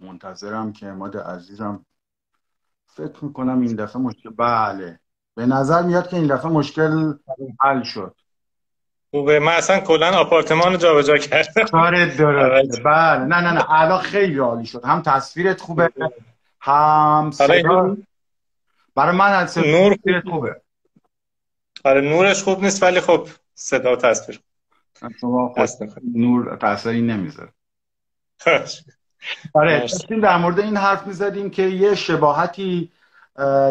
منتظرم که اماد عزیزم فکر می‌کنم این دفعه مشکل بله. به نظر میاد که این دفعه مشکل حل شد. خوبه. من اصلا کلا آپارتمان رو جابجا کردم. کارت داره بله. نه نه نه. الان خیلی عالی شد. هم تصویرت خوبه هم صدا. برای من از نور خوبه. آره نورش خوب نیست ولی خب صدا و تصویر شما نور تاثیری نمی‌ذاره. آره داشتیم در مورد این حرف می‌زدیم که یه شباهتی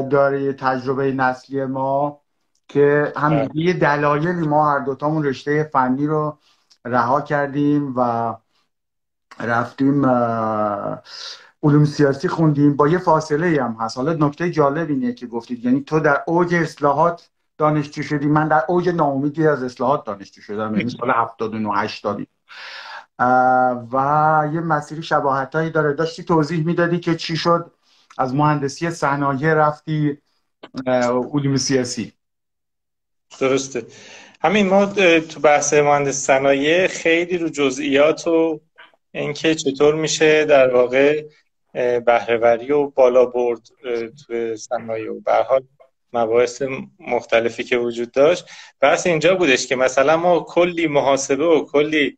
داره تجربه نسلی ما که هم یه دلایلی ما هر دوتامون رشته فنی رو رها کردیم و رفتیم علوم سیاسی خوندیم. با یه فاصله هم هست. حالا نکته جالب اینه که گفتید. یعنی تو در اوج اصلاحات دانشجو شدی. من در اوج ناامیدی از اصلاحات دانشجو شدم. یعنی سال 79 80 و یه مسیری شباهت هایی داره. داشتی توضیح می‌دادی که چی شد؟ از مهندسی صنایع رفتی علوم سیاسی. درسته. همین ما تو بحث مهندس صنایع خیلی رو جزئیات و اینکه چطور میشه در واقع بهرهوری و بالا برد تو صنایع. و به حال مباحث مختلفی که وجود داشت. بحث اینجا بودش که مثلا ما کلی محاسبه و کلی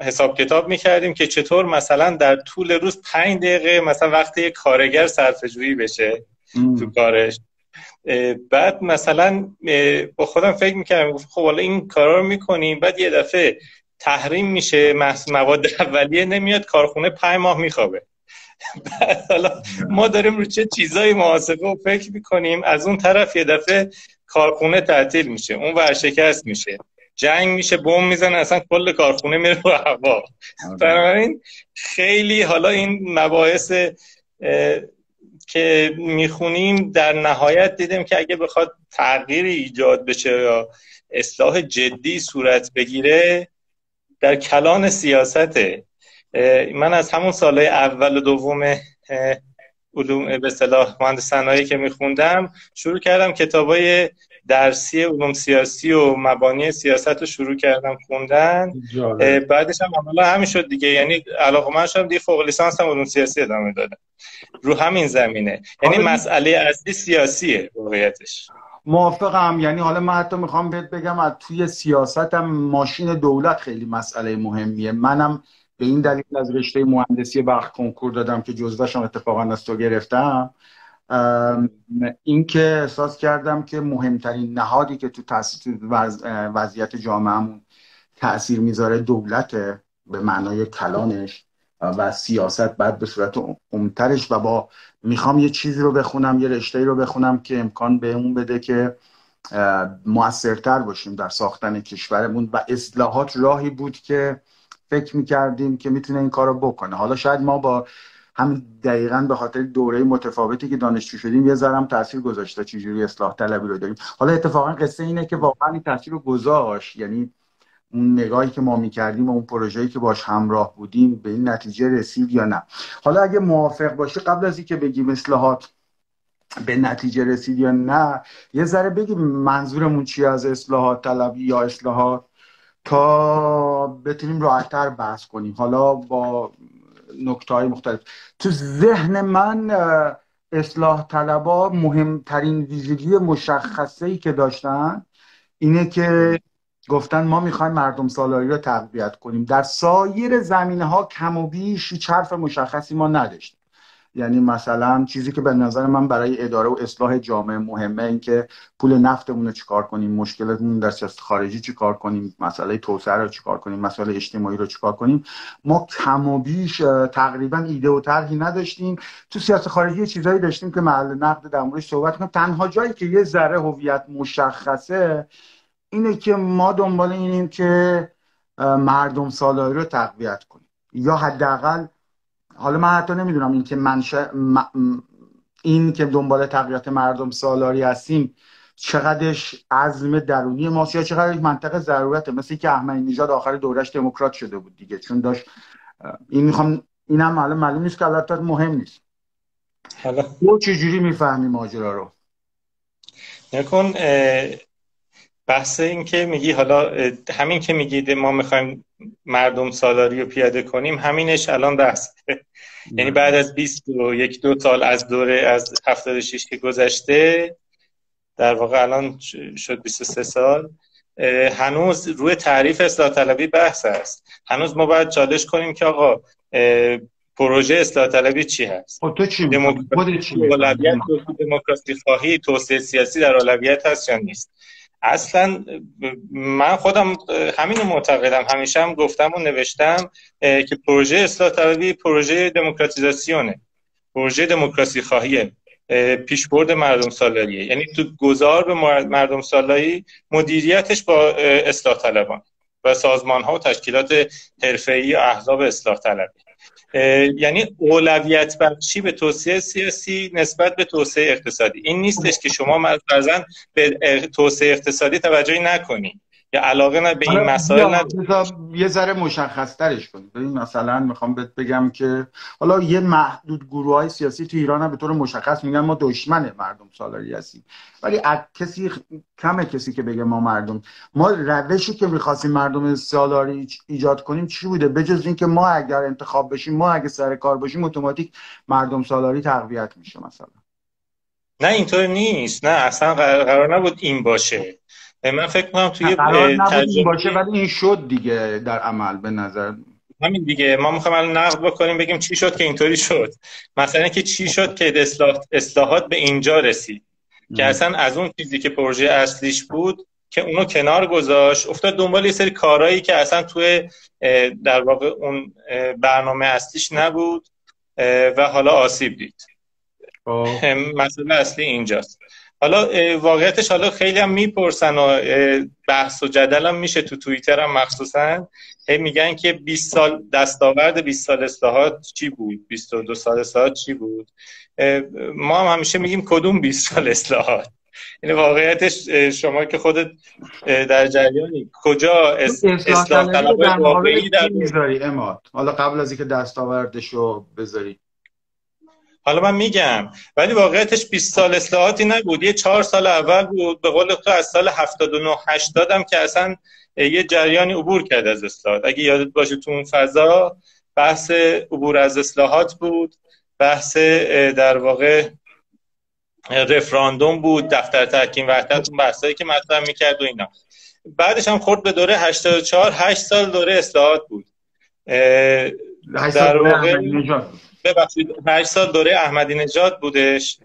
حساب کتاب می‌کردیم که چطور مثلا در طول روز پنج دقیقه مثلا وقتی یک کارگر صرفه بشه تو کارش. بعد مثلا با خودم فکر می‌کردم خب حالا این کارا رو می‌کنیم. بعد یه دفعه تحریم میشه مواد اولیه نمیاد کارخونه پنج ماه میخوابه. حالا ما داریم رو چه چیزایی محاسبه و فکر می‌کنیم؟ از اون طرف یه دفعه کارخونه تعطیل میشه اون ورشکست میشه. جنگ میشه بم می‌زنه اصلا کل کارخونه میره رو هوا. آره. بنابراین خیلی حالا این مباحث که می‌خونیم در نهایت دیدیم که اگه بخواد تغییری ایجاد بشه یا اصلاح جدی صورت بگیره در کلان سیاسته. من از همون سالهای اول و دوم علوم به اصطلاح مهندس صنایع که میخوندم شروع کردم کتابای درسی علوم سیاسی و مبانی سیاست رو شروع کردم خوندن. بعدش هم عملا همین شد دیگه. یعنی علاقه من شدم دیگه فوق لیسانس هم علوم سیاسی ادامه دادم رو همین زمینه. یعنی مسئله اصلی سیاسیه واقعیتش. موافقم. یعنی حالا من حتی می‌خوام بهت بگم از توی سیاستم ماشین دولت خیلی مسئله مهمیه. منم به این دلیل از رشته مهندسی برق کنکور دادم که جزوهشم اتفاقا از تو گرفتم. اینکه احساس کردم که مهمترین نهادی که تو وضعیت جامعهمون تاثیر می‌ذاره دولته به معنای کلانش و سیاست بعد به صورت عمترش و با می‌خوام یه چیزی رو بخونم یه رشته رو بخونم که امکان بهمون بده که موثرتر باشیم در ساختن کشورمون و اصلاحات راهی بود که فکر می‌کردیم که می‌تونه این کار رو بکنه. حالا شاید ما با هم دقیقا به خاطر دوره متفاوتی که دانشجو شدیم یه ذرم تاثیر گذاشته چجوری اصلاح طلبی رو داریم. حالا اتفاقا قصه اینه که واقعا این تاثیر رو گذاشت. یعنی اون نگاهی که ما می‌کردیم و اون پروژه‌ای که باش همراه بودیم به این نتیجه رسید یا نه. حالا اگه موافق باشی قبل از اینکه بگیم اصلاحات به نتیجه رسید یا نه یه ذره بگیم منظورمون چی از اصلاحات طلبی یا اصلاحات؟ تا بتونیم راحتتر بحث کنیم. حالا با نکته های مختلف. تو ذهن من اصلاح طلبا مهمترین ویژگی مشخصه ای که داشتن اینه که گفتن ما می‌خوایم مردم سالاری رو تقویت کنیم. در سایر زمینه ها کم و بیش هیچ حرف مشخصی ما نداشتیم. یعنی مثلا چیزی که به نظر من برای اداره و اصلاح جامعه مهمه این که پول نفتمون رو چیکار کنیم مشکلاتمون در سیاست خارجی چیکار کنیم مسئله توسعه رو چیکار کنیم مسئله اجتماعی رو چیکار کنیم. ما کم و بیش تقریبا ایده و طرحی نداشتیم. تو سیاست خارجی چیزایی داشتیم که محل نقد در موردش صحبت کنیم. تنها جایی که یه ذره هویت مشخصه اینه که ما دنبال اینیم که مردم سالاری رو تقویت کنیم. یا حداقل حالا من حتی نمی‌دونم این که منشه این که دنبال تغییرات مردم سالاری هستیم چقدرش عزم درونی ماست یا چقدر منطقه ضرورته؟ مثل که احمدی نژاد آخر دورش دموکرات شده بود دیگه. چون داشت این می‌خوام اینم حالا معلوم نیست که البته مهم نیست. حالا تو چجوری می‌فهمی ماجرا رو؟ نکن بحث این که میگی حالا همین که میگید ما می‌خوایم مردم سالاری رو پیاده کنیم همینش الان بحث یعنی بعد از 20 و یک دو سال از دوره از 76 که گذشته در واقع الان شد 23 سال هنوز روی تعریف اصلاح طلبی بحث است هنوز ما باید چالش کنیم که آقا پروژه اصلاح طلبی چی هست؟ خب تو چی دموکراسی خواهی توسعه سیاسی در اولویت هست یا نیست؟ اصلا من خودم همین معتقدم. همیشه هم گفتم و نوشتم که پروژه اصلاح طلبی پروژه دموکراتیزاسیونه. پروژه دموکراسی خواهیه. پیشبرد مردم سالاریه یعنی تو گذار به مردم سالاری مدیریتش با اصلاح طلبان و سازمان ها و تشکیلات حرفه‌ای و احزاب اصلاح طلبی. یعنی اولویت بخشی به توسعه سیاسی نسبت به توسعه اقتصادی. این نیستش که شما مثلا به توسعه اقتصادی توجهی نکنید یا علاقه نه به این مسائل نه یه ذره مشخص ترش کنید این مثلا می‌خوام بهت بگم که حالا یه محدود گروه های سیاسی تو ایران هم به طور مشخص میگن ما دشمن مردم سالاری هستیم. ولی کسی کمه کسی که بگه ما مردم. ما روشی که می‌خواستیم مردم سالاری ایجاد کنیم چی بوده؟ بجز اینکه ما اگر انتخاب بشیم ما اگه سر کار باشیم اتوماتیک مردم سالاری تقویت میشه مثلا. نه اینطور نیست. نه اصلا قرار نبود این باشه. من فکر کنم توی تجربه باشه ولی این شد دیگه در عمل به نظر. همین دیگه. ما می‌خوایم الان نقد بکنیم بگیم چی شد که اینطوری شد. مثلا که چی شد که اصلاح... اصلاحات به اینجا رسید. که اصلا از اون چیزی که پروژه اصلیش بود که اونو کنار گذاشت افتاد دنبال یه سری کارهایی که اصلا توی در واقع اون برنامه اصلیش نبود و حالا آسیب دید. خب. مسئله اصلی اینجاست. حالا واقعیتش حالا خیلی هم می‌پرسن و بحث و جدل هم میشه تو توییتر هم مخصوصا. هی میگن که 20 سال دستاورد 20 سال اصلاحات چی بود؟ 22 سال اصلاحات چی بود؟ ما هم همیشه میگیم کدوم 20 سال اصلاحات؟ یعنی واقعیتش شما که خودت در جریانی کجا اصلاح طلب واقعی در می‌ذاری اماد؟ حالا قبل از اینکه دستاوردشو بذاری. حالا من میگم ولی واقعیتش 20 سال اصلاحاتی نبود. یه چهار سال اول بود. به قول تو از سال 79 80 هم که اصلا یه جریانی عبور کرد از اصلاحات. اگه یادت باشه تو اون فضا بحث عبور از اصلاحات بود. بحث در واقع رفراندوم بود. دفتر تحکیم وحدت اون بحثایی که مطرح می‌کرد و اینا. بعدش هم خورد به دوره 84 8 سال دوره اصلاحات بود. در واقع ببخشید 8 سال دوره احمدی نژاد بودش.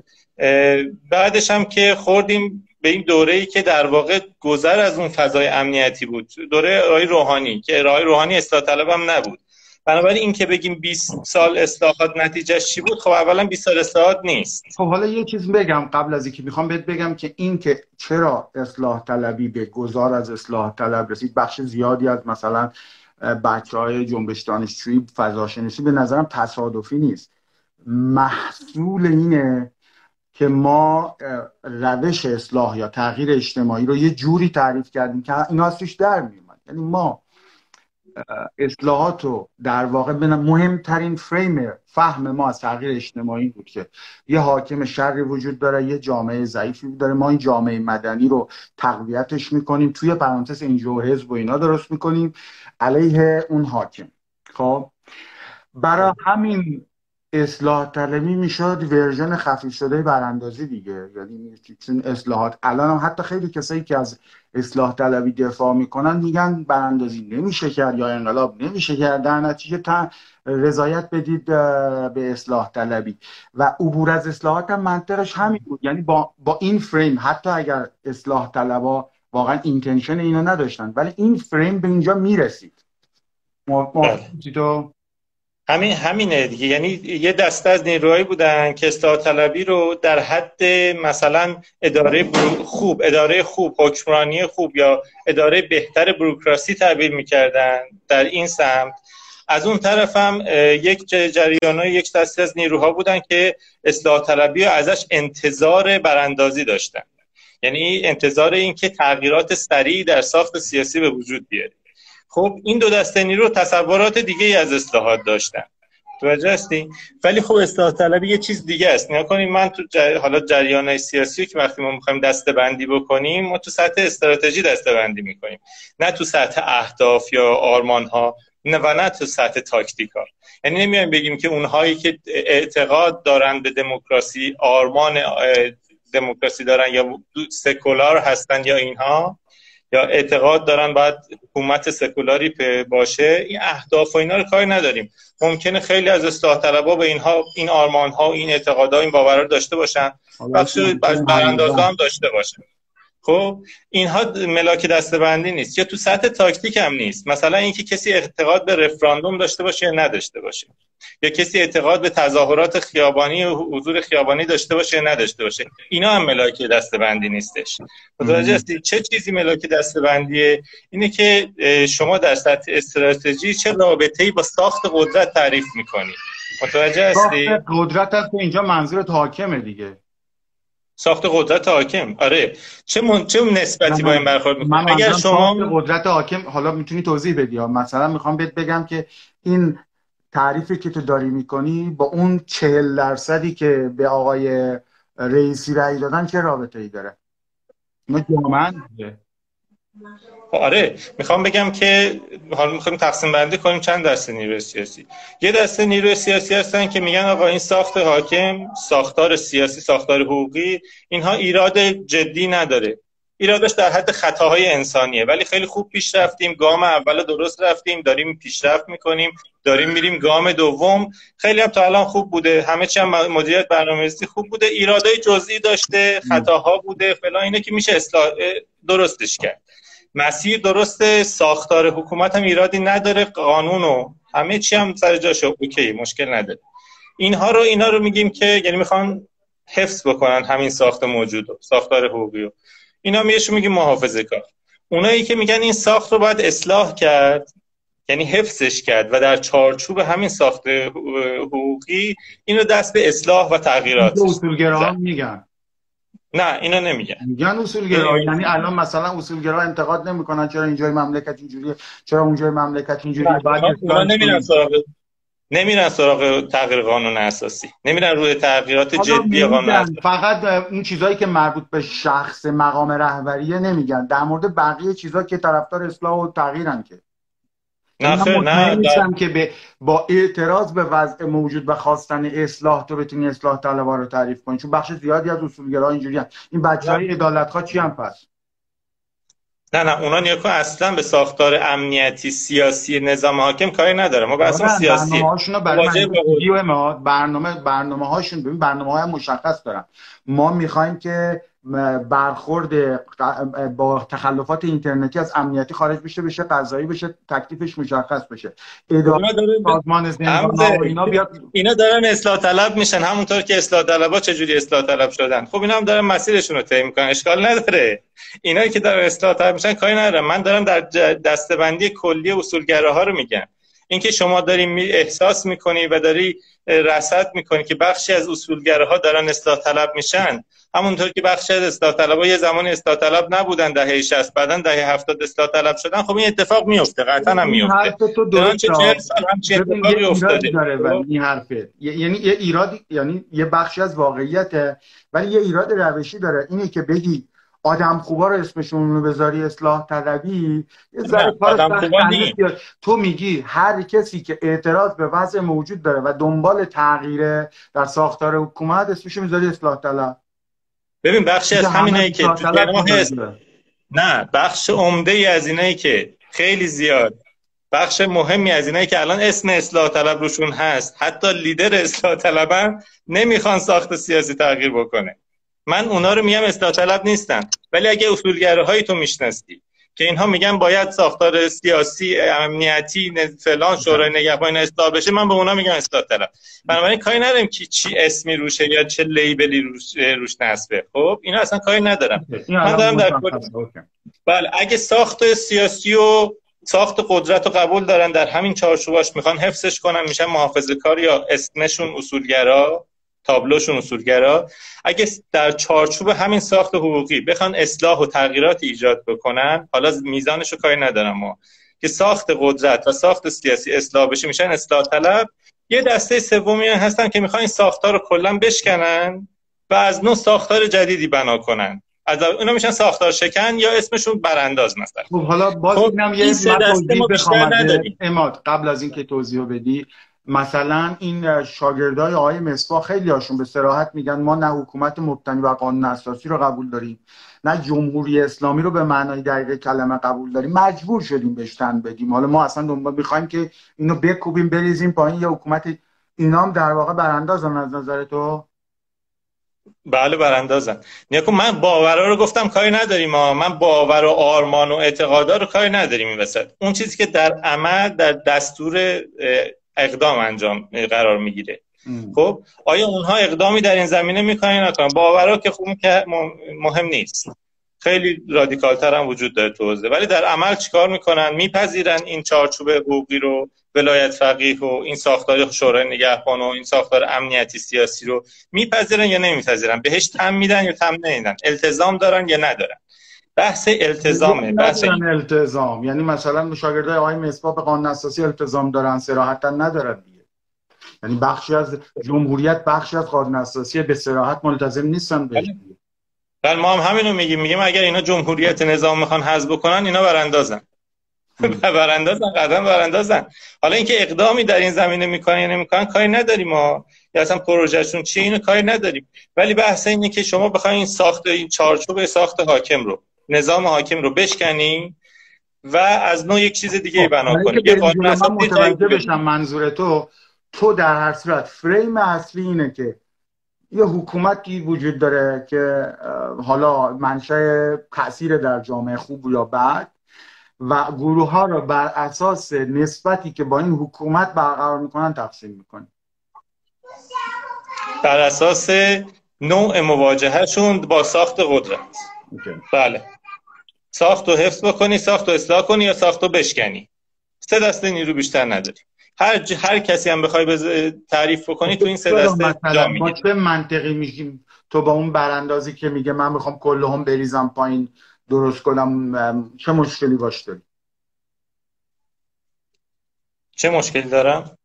بعدش هم که خوردیم به این دوره ای که در واقع گذر از اون فضای امنیتی بود. دوره رای روحانی که رای روحانی اصلاح طلب هم نبود. بنابراین این که بگیم 20 سال اصلاحات نتیجه چی بود خب اولا 20 سال اصلاحات نیست. خب حالا یه چیز بگم قبل از اینکه می‌خوام بهت بگم که این که چرا اصلاح طلبی به گذار از اصلاح طلب رسید بخش زیادی از مثلا بچه های جنبش دانشجویی فضاشناسی به نظرم تصادفی نیست. محصول اینه که ما روش اصلاح یا تغییر اجتماعی رو یه جوری تعریف کردیم که اینا ازش در میومد. یعنی ما اصلاحات رو در واقع مهمترین فریم فهم ما از تغییر اجتماعی بود که یه حاکم شری وجود داره یه جامعه ضعیفی داره. ما این جامعه مدنی رو تقویتش می‌کنیم توی پرانتز اینجا حزب و اینا درست می‌کنیم. علیه اون حاکم. خب برای همین اصلاح طلبی می‌شد version خفیف شده براندازی دیگه. یعنی چون اصلاحات الان هم حتی خیلی کسایی که از اصلاح طلبی دفاع می‌کنن میگن براندازی نمیشه کرد یا انقلاب نمیشه کرد. در نتیجه تا رضایت بدید به اصلاح طلبی. و عبور از اصلاحات هم منطقش همین بود. یعنی با, با این فریم حتی اگر اصلاح طلبا واقعا intention اینا نداشتن. ولی این فریم به اینجا می‌رسید. تو همین همینه دیگه. یعنی یه دسته از نیروهایی بودن که اصلاح طلبی رو در حد مثلا اداره خوب اداره خوب حکمرانی خوب یا اداره بهتر بروکراسی تعبیر می‌کردن در این سمت. از اون طرف هم یک جریان یک دسته از نیروها بودن که اصلاح طلبی رو ازش انتظار براندازی داشتن. یعنی انتظار این که تغییرات سریع در ساخت سیاسی به وجود بیاره. خب این دو دسته نیرو تصورات دیگه ای از اصلاحات داشتن. توجه هستی؟ ولی خب اصلاح طلبی یه چیز دیگه است. نیا کنید من تو حالا جریان سیاسی که وقتی ما می‌خوایم دسته بندی بکنیم ما تو سطح استراتژی دسته بندی می‌کنیم. نه تو سطح اهداف یا آرمان ها نه و نه تو سطح تاکتیکا یعنی نمیایم بگیم که اونهایی که اعتقاد دارن به دموکراسی آرمان دموکراسی دارن یا سکولار هستن یا اینها یا اعتقاد دارن باید حکومت سکولاری باشه این اهداف و اینا رو کاری نداریم. ممکنه خیلی از اصلاح طلبا به اینها این آرمان ها این اعتقادها این باورها داشته باشن. بخش براندازا هم داشته باشن. خب اینها ملاک دستبندی نیست. یا تو سطح تاکتیک هم نیست. مثلا اینکه کسی اعتقاد به رفراندوم داشته باشه یا نداشته باشه. یا کسی اعتقاد به تظاهرات خیابانی و حضور خیابانی داشته باشه یا نداشته باشه. اینا هم ملاک دستبندی نیستش. متوجه هستی؟ چه چیزی ملاک دستبندیه؟ اینه که شما در سطح استراتژی چه رابطه‌ای با ساخت قدرت تعریف می‌کنی؟ متوجه هستی؟ قدرت اینجا منظور حاکمه دیگه. ساخت قدرت حاکم. آره. چه من... چه نسبتی با این برخورد می‌کنه اگر شما قدرت حاکم حالا می‌تونی توضیح بدی مثلا می‌خوام بهت بگم که این تعریفی که تو داری می‌کنی با اون چهل درصدی که به آقای رئیسی رأی دادن چه رابطه ای داره؟ ما جامعه آره می‌خوام بگم که حالا می‌خوایم تقسیم بندی کنیم چند دسته نیروی سیاسی؟ یه دسته نیروی سیاسی هستن که میگن آقا این ساخت حاکم ساختار سیاسی ساختار حقوقی اینها ایراد جدی نداره. ایرادش در حد خطاهای انسانیه. ولی خیلی خوب پیش رفتیم گام اول درست رفتیم داریم پیشرفت می‌کنیم داریم میریم گام دوم. خیلی هم تا الان خوب بوده. همه چی هم مدیریت برنامه‌ریزی خوب بوده. ایرادای جزئی داشته خطاها بوده فلان اینه که میشه اصلاح درستش کرد. مسیر درست ساختار حکومت هم ایرادی نداره قانون و همه چی هم سر جاشه اوکی مشکل نداره. اینها رو اینا رو میگیم که یعنی می‌خوان حفظ بکنن همین ساخت موجود ساختار حقوقی رو. اینا میشون میگیم محافظه کار. اونایی که میگن این ساخت رو باید اصلاح کرد یعنی حفظش کرد و در چارچوب همین ساخت حقوقی اینو دست به اصلاح و تغییرات. اصولگرا میگن. نه اینا نمیگن. میگن اصولگرا. یعنی الان مثلا اصولگرا انتقاد نمی‌کنن چرا اینجای مملکت اینجوریه چرا اونجای مملکت اینجوریه. بعد نمیرن سراغ نمیرن سراغ تغییر قانون اساسی نمیرن روی تغییرات جدی قانون اساسی فقط اون چیزایی که مربوط به شخص مقام رهبریه نمیگن. در مورد بقیه چیزا که طرفدار اصلاح و تغییرن که. نه خیر نه که به با اعتراض به وضع موجود و خواستن اصلاح تو بتونی اصلاح طلبا رو تعریف کنی چون بخش زیادی از اصولگرا اینجوری این بچه های ادالت چی هم پس؟ نه نه اونا نیاکو اصلا به ساختار امنیتی سیاسی نظام حاکم کاری نداره. ما بحث سیاسی. برنامه هاشون برای برنامه برنامه هاشون ببین برنامه های مشخص دارن ما می‌خوایم که برخورد با تخلفات اینترنتی از امنیتی خارج بشه بشه قضایی بشه تکلیفش مشخص بشه. اداره سازمان اینا بیاد اینا دارن اصلاح طلب میشن. همونطور که اصلاح طلبا چجوری اصلاح طلب شدن؟ خب اینا هم دارن مسیرشون رو طی می‌کنن. اشکال نداره. اینایی که دارن اصلاح طلب میشن کاری ندارن. من دارم در دستبندی کلی اصولگراها رو میگم. اینکه شما داری احساس می‌کنی و داری رصد می‌کنی که بخشی از اصولگراها دارن اصلاح طلب میشن همونطور که بخش از اصلاح طلبها یه زمان اصلاح طلب نبودن دهه 60 بعدا دهه 70 اصلاح طلب شدن خب این اتفاق میفته قطعا هم میفته تو چه سال اتفاقی افتاده. داره خب؟ این حرفه. یعنی یه ایراد یعنی یه بخشی از واقعیته ولی یه ایراد روشی داره. اینه که بگی آدم خوبا رو اسمشون رو بذاری اصلاح طلبی یه ذره تو میگی هر کسی که اعتراض به وضع موجود داره و دنبال تغییر در ساختار حکومت اسمش می‌ذاری اصلاح طلب. ببین بخشی از همینایی که تو نه بخش عمده ای از اینایی که خیلی زیاد بخش مهمی از اینایی که الان اسم اصلاح طلب روشون هست حتی لیدر اصلاح طلبن نمی‌خوان ساخت سیاسی تغییر بکنه. من اونا رو میگم اصلاح طلب نیستن. ولی اگه اصولگره تو می‌شناسی که اینها میگن باید ساختار سیاسی امنیتی فلان شورای نگهبان اصلاح بشه. من به اونا میگم اصلاح طلب. بنابراین کاری ندارم که چی اسمی روشه یا چه لیبلی روش, روش نصبه. خب اینا اصلا کاری ندارم. من دارم در بله اگه ساخت سیاسی و ساخت قدرت و قبول دارن در همین چارچوباش می‌خوان حفظش کنن میشن محافظه کار یا اسمشون اصولگرا. تابلوشون اصولگرا. اگه در چارچوب همین ساخت حقوقی بخوان اصلاح و تغییرات ایجاد بکنن حالا میزانش رو کاری ندارم ما. که ساخت قدرت و ساخت سیاسی اصلاح بشه میشن اصلاح طلب. یه دسته سومی هستن که می‌خوان این ساختار رو کلا بشکنن و از نو ساختار جدیدی بنا کنن. از اینا میشن ساختار شکن یا اسمشون برانداز مثلا. خب حالا باز خب اینم یه توضیح اماد قبل از اینکه توضیح بدی مثلا این شاگردای آقای مصباح خیلی هاشون به سراحت میگن ما نه حکومت مبتنی بر قانون اساسی رو قبول داریم نه جمهوری اسلامی رو به معنای دقیق کلمه قبول داریم. مجبور شدیم بهش تن بدیم. حالا ما اصلا دنبال می‌خوایم که اینو بکوبیم بریزیم پایین. یا حکومت اینام در واقع براندازن از نظر تو؟ بله براندازن. نیکو من باورا رو گفتم کاری نداریم ما من باور و آرمان و اعتقادا رو کاری نداریم این وسط. اون چیزی که در عمل در دستور اقدام انجام قرار می‌گیره. خب آیا اونها اقدامی در این زمینه می‌کنن نکنن باورا که خوب که مهم نیست. خیلی رادیکال تر هم وجود داره تو حوزه. ولی در عمل چیکار می‌کنن؟ میپذیرن این چارچوب حقوقی رو ولایت فقیه و این ساختار شورای نگهبان و این ساختار امنیتی سیاسی رو میپذیرن یا نمیپذیرن؟ بهش تم میدن یا تم نمیدن؟ التزام دارن یا ندارن؟ بحث التزامه بحث التزام. یعنی مثلا مشاگرده آقای مصباح به قانون اساسی التزام دارن صراحتا ندارن دیگه. یعنی بخشی از جمهوریت بخشی از قانون اساسی به صراحت ملتزم نیستن بله. بله ما هم همینو میگیم. میگیم اگر اینا جمهوریت نظام می‌خوان حذف بکنن اینا براندازن. براندازن قدم براندازن. حالا اینکه اقدامی در این زمینه می‌کنن یا نمی‌کنن کاری نداریم ما. یا اصلا پروژهشون چی اینو کاری نداریم. ولی بحث اینه که شما بخواید این ساخت این چارچوب ساخت حاکم رو نظام حاکم رو بشکنی و از نوع یک چیز دیگه خب، بنا کنی یه قانون متوجه بشم منظور تو تو در هر صورت فریم اصلی اینه که یه حکومتی وجود داره که حالا منشأ تاثیر در جامعه خوب یا بد و گروه ها رو بر اساس نسبتی که با این حکومت برقرار می‌کنن تقسیم می‌کنه. بر اساس نوع مواجههشون با ساخت قدرت. بله. ساخت و حفظ بکنی ساخت و اصلاح کنی یا ساخت و بشکنی. سه دسته نیرو بیشتر نداری. هر ج... هر کسی هم بخوای بز... تعریف بکنی تو این سه دسته جا ما چه منطقی میگیم؟ تو با اون براندازی که میگه من می‌خوام کل هم بریزم پایین درست کنم چه مشکلی باش داری؟ چه مشکلی دارم؟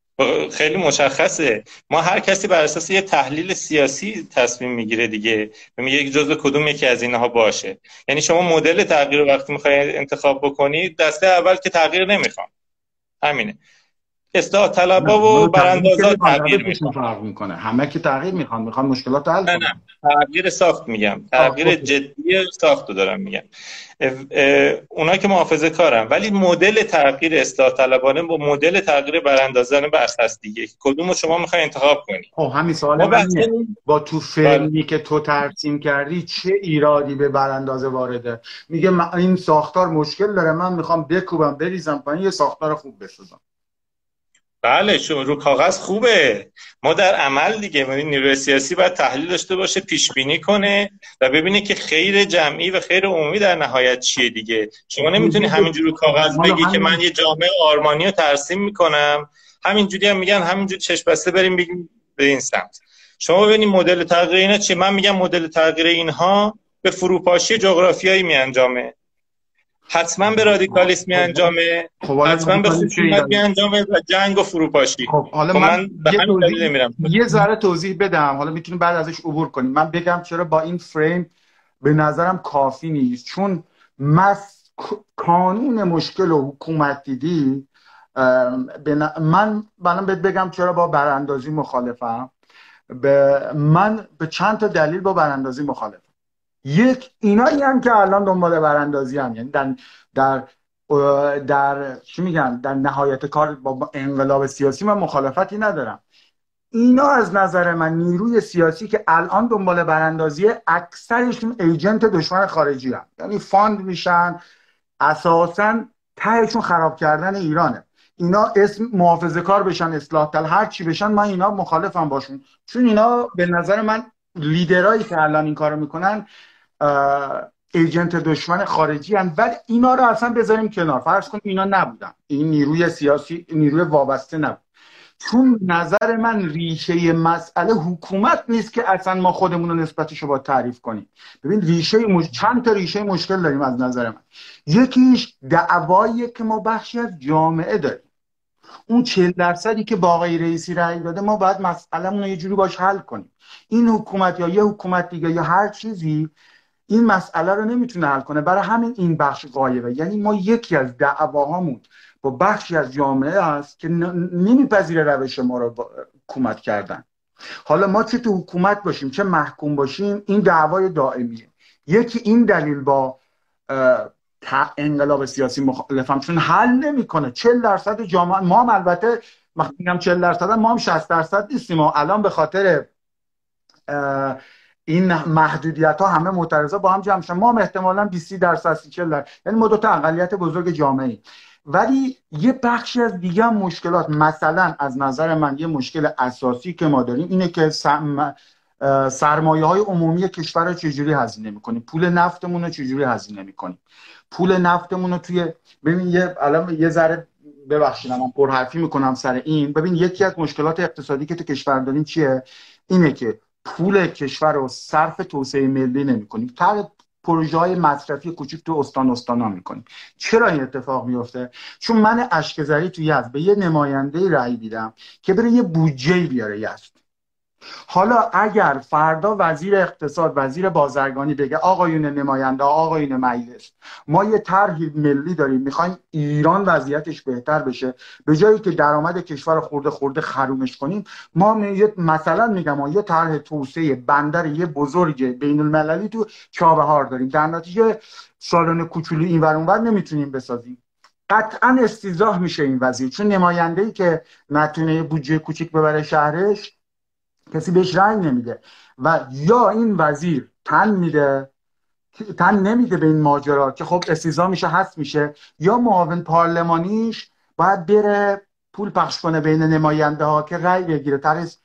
خیلی مشخصه. ما هر کسی بر اساس یه تحلیل سیاسی تصمیم می‌گیره دیگه. و میگه جزء کدوم یکی از اینها باشه. یعنی شما مدل تغییر وقتی می‌خواید انتخاب بکنید دسته اول که تغییر نمی‌خوام. همینه. اصلاح طلبا و براندازا تغییر می‌خوان همه که تغییر می‌خوان می‌خوان مشکلات حل نه نه تغییر ساخت میگم. تغییر جدی ساخت رو دارم میگم. اونا که محافظه کارن ولی مدل تغییر اصلاح طلبانه با مدل تغییر براندازانه بحث هست دیگه. کدوم شما می‌خوای انتخاب کنی؟ خب همین سوال با تو فیلمی بله. که تو ترسیم کردی چه ایرادی به براندازه وارده؟ میگه این ساختار مشکل داره من می‌خوام بکوبم بریزم پایین یه ساختار خوب بسازم. بله شما رو کاغذ خوبه. ما در عمل دیگه نیروی سیاسی باید تحلیل داشته باشه پیش بینی کنه و ببینه که خیر جمعی و خیر عمومی در نهایت چیه دیگه. شما نمی‌تونی همینجوری رو کاغذ بگی که من یه جامعه آرمانی رو ترسیم می‌کنم. همینجوری هم میگن همینجوری چشم بسته بریم بگیم به این سمت. شما ببینید مدل تغییر اینا چیه. من میگم مدل تغییر اینها به فروپاشی جغرافیایی میانجامه. حتما به رادیکالیسم می انجامه خب حتما به خشونت می انجامه و جنگ و فروپاشی. خب حالا خب من, من یه ذره توضیح بدم. حالا می‌تونیم بعد ازش عبور کنیم. من بگم چرا با این فریم به نظرم کافی نیست. چون مس... کانون مشکل و حکومت دیدی من منم بهت بگم چرا با براندازی مخالفم. به من به چند تا دلیل با براندازی مخالفم. یک اینایی هم که الان دنبال براندازی ان. یعنی در در در چی میگن؟ در نهایت کار با انقلاب سیاسی من مخالفتی ندارم. اینا از نظر من نیروی سیاسی که الان دنبال براندازی اکثرشون agent دشمن خارجی ان. یعنی fund میشن اساسا تهشون خراب کردن ایرانه. اینا اسم محافظه کار بشن اصلاح تل هر چی بشن من اینا مخالفم باشون. چون اینا به نظر من لیدرایی که الان این کارو می‌کنن ایجنت دشمن خارجی هم ولی اینا رو اصلا بذاریم کنار. فرض کنیم اینا نبودن. این نیروی سیاسی نیروی وابسته نبود. چون نظر من ریشه مسئله حکومت نیست که اصلا ما خودمون رو نسبتش رو با تعریف کنیم. ببین ریشه مش... چند تا ریشه مشکل داریم از نظر من. یکیش دعوایی که ما بخشی از جامعه داریم. اون چل درصدی که با آقای رئیسی رأی داده ما باید مسئلهمون رو یه جوری باش حل کنیم. این حکومت یا یه حکومت دیگه یا هر چیزی این مسئله رو نمی‌تونه حل کنه. برای همین این بخش قایبه یعنی ما یکی از دعواهامون با بخشی از جامعه است که نمیپذیره روش ما رو حکومت کردن. حالا ما چه تو حکومت باشیم چه محکوم باشیم این دعوای دائمیه. یکی این دلیل با انقلاب سیاسی مخالفم چون حل نمی‌کنه. 40 درصد جامعه ما هم البته میگم 40 درصد ما هم 60 درصد نیستیم. و الان به خاطر این محدودیت ها همه معترضا با هم جمع شدن. ما هم احتمالا 20 درصد 40 درصد. یعنی ما دو تا اقلیت بزرگ جامعه ولی یه بخشی از دیگه مشکلات مثلا از نظر من یه مشکل اساسی که ما داریم اینه که سرمایه های عمومی کشور رو چجوری هزینه می‌کنیم؟ پول نفتمون رو چجوری هزینه می‌کنیم؟ پول نفتمون رو توی ببین یه الان یه ذره ببخشید من پرحرفی می‌کنم سر این. ببین یکی از مشکلات اقتصادی که تو کشور داریم چیه؟ اینه که پول کشور رو صرف توسعه ملی نمی‌کنیم. تر پروژه های مصرفی کوچیک تو استان استانا می‌کنیم. چرا این اتفاق میفته چون من اشکزری تو یزد به یه نماینده رأی دیدم که بره یه بودجه بیاره یزد. حالا اگر فردا وزیر اقتصاد وزیر بازرگانی بگه آقایون نماینده آقایون مجلس ما یه طرح ملی داریم می‌خوایم ایران وضعیتش بهتر بشه به جایی که درآمد کشور خورده خورده خرومش کنیم ما مثلا میگم ما یه طرح توسعه بندر یه بزرگ بین المللی تو چابهار داریم. در نتیجه سالن کوچولو این ور نمی‌تونیم بسازیم. قطعا استیزاه میشه این وزیر چون نماینده ای که نتونه بودجه کوچیک ببره شهرش کسی بهش رنگ نمیده. و یا این وزیر تن میده تن نمیده به این ماجرا که خب استیزا میشه هست میشه یا معاون پارلمانیش باید بره پول پخش کنه بین نماینده ها که رأی بگیره. ترس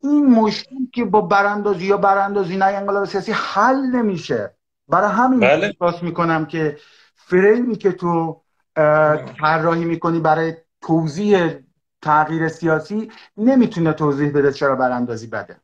این مشکل که با براندازی یا براندازی نه انقلاب سیاسی حل نمیشه. برای همین بله. می‌کنم که فریمی که تو طراحی می‌کنی برای توضیح تغییر سیاسی نمی‌تونه توضیح بده چرا براندازی بده.